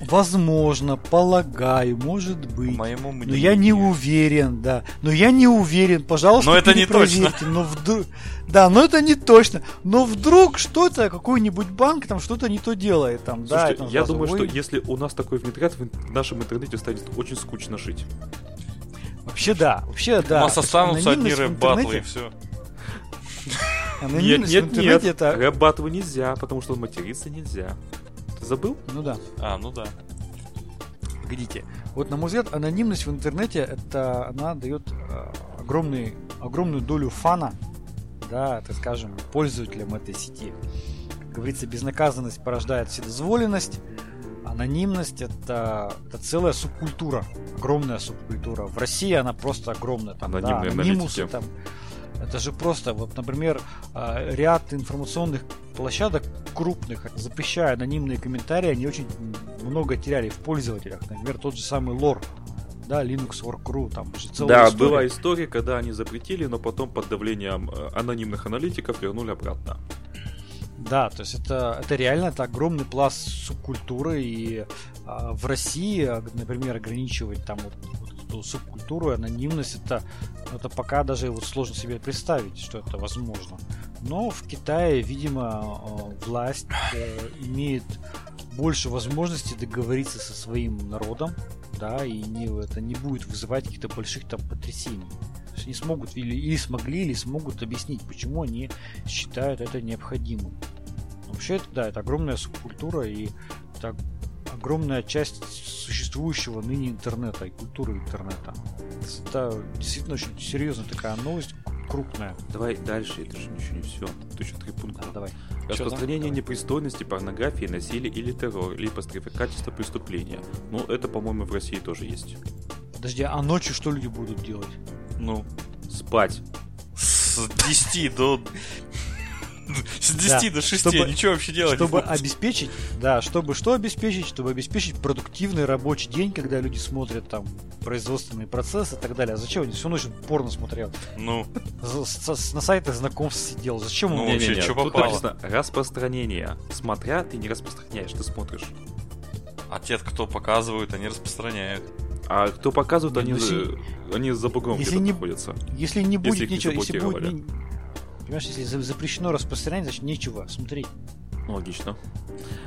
Возможно, полагаю, может По быть. моему Но мнению. я не уверен, да. Но я не уверен, пожалуйста, Но это не перепроверьте. Но вдруг... Да, но это не точно. Но вдруг что-то, какой-нибудь банк там что-то не то делает. Там, да, Слушайте, и там я думаю, что если у нас такой внедрят, в нашем интернете станет очень скучно жить. Вообще да, вообще У да. нас останутся одни рэп-батлы и все. Анонимность нет, в нет, интернете нет. это... Рэп-баттлы нельзя, потому что материться нельзя. Забыл? Ну да. А, ну да. Погодите. Вот, на мой взгляд, анонимность в интернете, это она дает э, огромный, огромную долю фана, да, так скажем, пользователям этой сети. Как говорится, безнаказанность порождает вседозволенность, анонимность это, это целая субкультура, огромная субкультура. В России она просто огромная. Там, да, Анонимные анонимусы аналитики. там. Это же просто, вот, например, а, ряд информационных площадок крупных, запрещая анонимные комментарии, они очень много теряли в пользователях. Например, тот же самый лор, да, Linux Work.ru, там же целая Да, история. была история, когда они запретили, но потом под давлением э, анонимных аналитиков вернули обратно. Да, то есть это, это реально это огромный пласт субкультуры, и а, в России, а, например, ограничивать там вот, вот эту субкультуру, анонимность, это, это пока даже вот сложно себе представить, что это возможно. Но в Китае, видимо, э, власть э, имеет больше возможностей договориться со своим народом, да, и не, это не будет вызывать каких-то больших там потрясений. То есть они смогут или, или смогли, или смогут объяснить, почему они считают это необходимым. Вообще, это, да, это огромная субкультура и это огромная часть существующего ныне интернета и культуры интернета. Это действительно очень серьезная такая новость, крупная. Давай дальше, это же еще не все. Тут еще три пункта. Да, давай. Распространение Давай. непристойности, порнографии, насилия или террора, либо качества преступления. Ну, это, по-моему, в России тоже есть. Подожди, а ночью что люди будут делать? Ну, Спать. с 10 до... С 10 Да, до 6 чтобы- ничего вообще делать чтобы обеспечить, да, чтобы что обеспечить? Чтобы обеспечить продуктивный рабочий день, когда люди смотрят там производственные процессы и так далее. А зачем они всю ночь порно смотрел? Ну, З- с- с- на сайтах знакомств сидел. Зачем Ну, он вообще, Не-не-не, чё тут попало? написано распространение. Смотря, ты не распространяешь, ты смотришь. а те, кто показывают, они распространяют. А кто показывает, Не, они, ну, за- если- они за бугром если где-то не- находятся. Если не будет не ничего, если будет не- понимаешь, если за- запрещено распространять, значит нечего смотреть. Логично.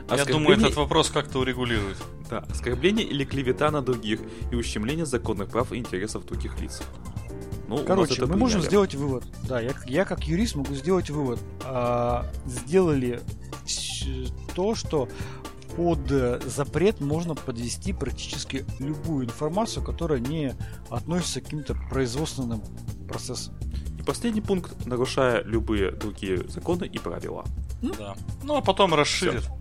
Я думаю, этот вопрос как-то урегулирует. Да, оскорбление или клевета на других и ущемление законных прав и интересов других лиц. Ну, у нас Короче, это мы можем приняли. сделать вывод. Да, я, я как юрист могу сделать вывод. А, сделали то, что под э, запрет можно подвести практически любую информацию, которая не относится к каким-то производственным процессам. Последний пункт, нарушая любые другие законы и правила. Да. Ну, а потом расширят. (laughs)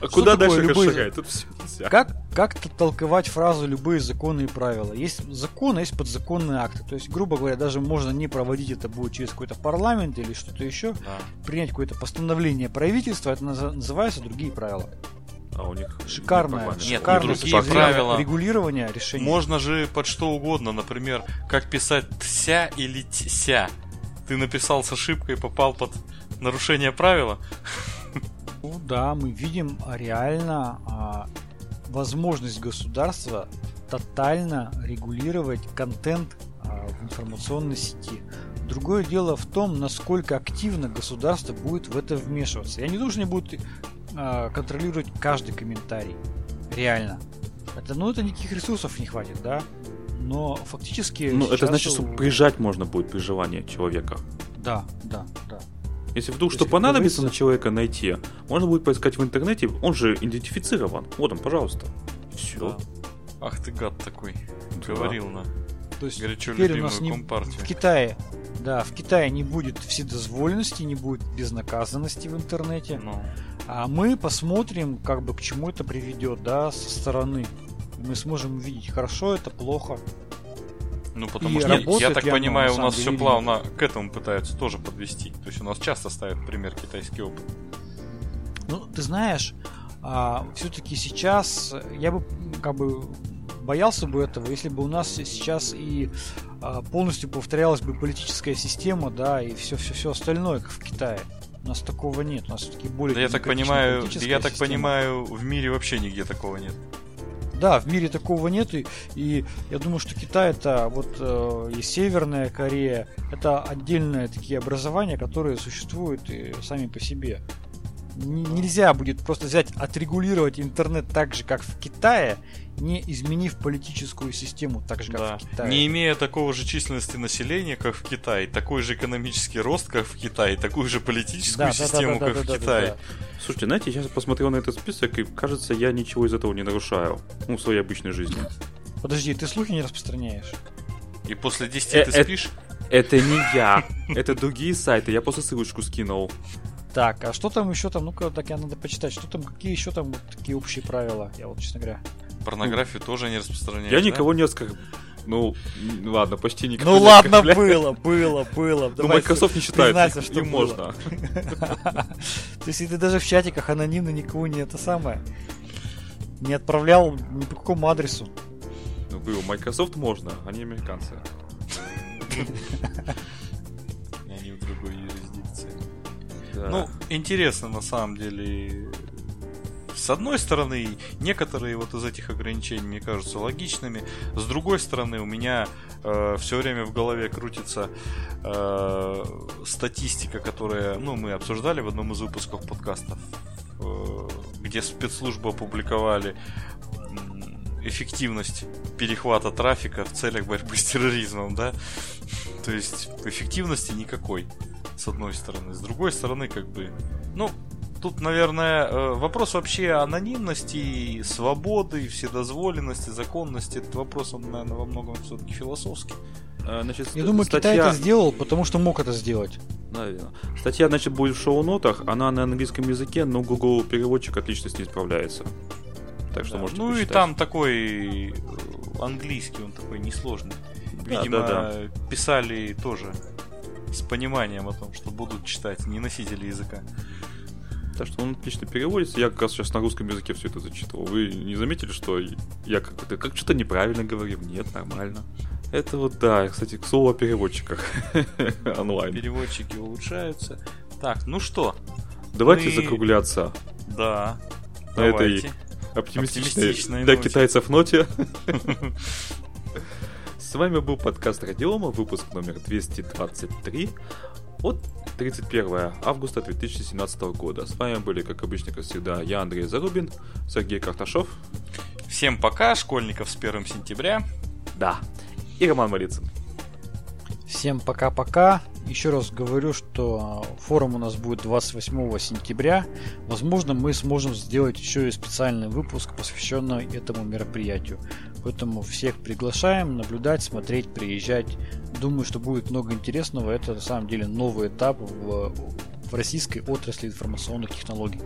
А куда такое дальше любые- расширять? Тут все нельзя. Как, как т- толковать фразу «любые законы и правила»? Есть законы, есть подзаконные акты. То есть, грубо говоря, даже можно не проводить это будет через какой-то парламент или что-то еще, Да. принять какое-то постановление правительства, это называется другие правила. А у них Шикарное. Нет, шикарное другие правила. регулирования решений. Можно же под что угодно, например, как писать тся или тся. Ты написал с ошибкой, попал под нарушение правила. Ну да, мы видим а, реально а, возможность государства тотально регулировать контент а, в информационной сети. Другое дело в том, насколько активно государство будет в это вмешиваться. Я не думаю, что они будут а, контролировать каждый комментарий. Реально. Это, ну, это никаких ресурсов не хватит, да? Но фактически... Ну, это значит, что прижать можно будет при желании человека. Да, да, да. Если вдруг То что понадобится на человека найти, можно будет поискать в интернете, он же идентифицирован. Вот он, пожалуйста. Все. Ах ты гад такой. Да. Говорил на То есть горячо теперь у нас не, компартию. в Китае, да, в Китае не будет вседозволенности, не будет безнаказанности в интернете. Ну, А мы посмотрим, как бы к чему это приведет, да, со стороны. Мы сможем увидеть, хорошо это, плохо. ну потому И что я работает так оно, понимаю, у нас все плавно к этому пытаются тоже подвести. То есть у нас часто ставят пример китайский опыт. Ну, ты знаешь, все-таки сейчас я бы как бы боялся бы этого, если бы у нас сейчас и а, полностью повторялась бы политическая система, да, и все, все, все остальное, как в Китае. У нас такого нет, у нас все-таки более Да я так понимаю, я так система. понимаю, в мире вообще нигде такого нет. Да, в мире такого нет, и, и я думаю, что Китай это вот э, и Северная Корея, это отдельные такие образования, которые существуют и сами по себе. Нельзя будет просто взять, отрегулировать интернет так же, как в Китае, не изменив политическую систему так же, как Да. в Китае. Не имея такого же численности населения, как в Китае, такой же экономический рост, как в Китае, такую же политическую Да, да, да, систему, да, как да, в да, да, Китае. да. Слушайте, знаете, я сейчас посмотрел на этот список, и кажется, я ничего из этого не нарушаю. Ну, в своей обычной жизни. Подожди, ты слухи не распространяешь? И после 10 Э, ты э, спишь? Это не я. Это другие сайты. Я просто ссылочку скинул. Так, а что там еще там? Ну-ка, так я надо почитать. Что там, какие еще там вот такие общие правила? Я вот, честно говоря. Порнографию тоже не распространяют. Я да? никого не оскорбляю. Ну, ладно, почти никого Ну не ладно, было, было, было. Ну, Microsoft не считает, что им было. можно. (laughs) То есть, и ты даже в чатиках анонимно никого не это самое не отправлял ни по какому адресу. Ну, было, Microsoft можно, они американцы. (laughs) Ну, интересно на самом деле. С одной стороны, некоторые вот из этих ограничений мне кажутся логичными. С другой стороны, у меня все время в голове крутится э, статистика, которая, ну, мы обсуждали в одном из выпусков подкастов, э, где спецслужбы опубликовали эффективность перехвата трафика в целях борьбы с терроризмом, да? То есть эффективности никакой, с одной стороны. С другой стороны, как бы, ну, тут, наверное, э, вопрос вообще анонимности, свободы, вседозволенности, законности. Этот вопрос, он, наверное, во многом все-таки философский. А, значит, Я ст- думаю, Китай статья- это сделал, потому что мог это сделать. Наверное. Статья, значит, будет в шоу-нотах, она на английском языке, но Google переводчик отлично с ней справляется. Так что Да. можете ну и почитать. там такой э, английский, он такой несложный. Да, Видимо, да, писали тоже с пониманием о том, что будут читать не носители языка. Так что он отлично переводится. Я как раз сейчас на русском языке все это зачитывал. Вы не заметили, что я как-то как что-то неправильно говорил? Нет, нормально. Это вот, да, кстати, к слову о переводчиках (laughs) онлайн. Переводчики улучшаются. Так, ну что? Давайте мы- закругляться Да. На этой давайте. оптимистичной Оптимистичной для ноте. китайцев ноте. (laughs) С вами был подкаст Радиома, выпуск номер 223 от 31 августа 2017 года. С вами были, как обычно, как всегда, я, Андрей Зарубин, Сергей Карташов, Всем пока, школьников с 1 сентября. да, и Роман Малицын. Всем пока-пока. Еще раз говорю, что форум у нас будет 28 сентября. Возможно, мы сможем сделать еще и специальный выпуск, посвященный этому мероприятию. Поэтому всех приглашаем наблюдать, смотреть, приезжать. Думаю, что будет много интересного. Это на самом деле новый этап в, в российской отрасли информационных технологий.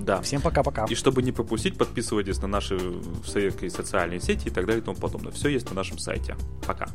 Да. Всем пока-пока. И чтобы не пропустить, подписывайтесь на наши в советские социальные сети и так далее и тому подобное. Все есть на нашем сайте. Пока.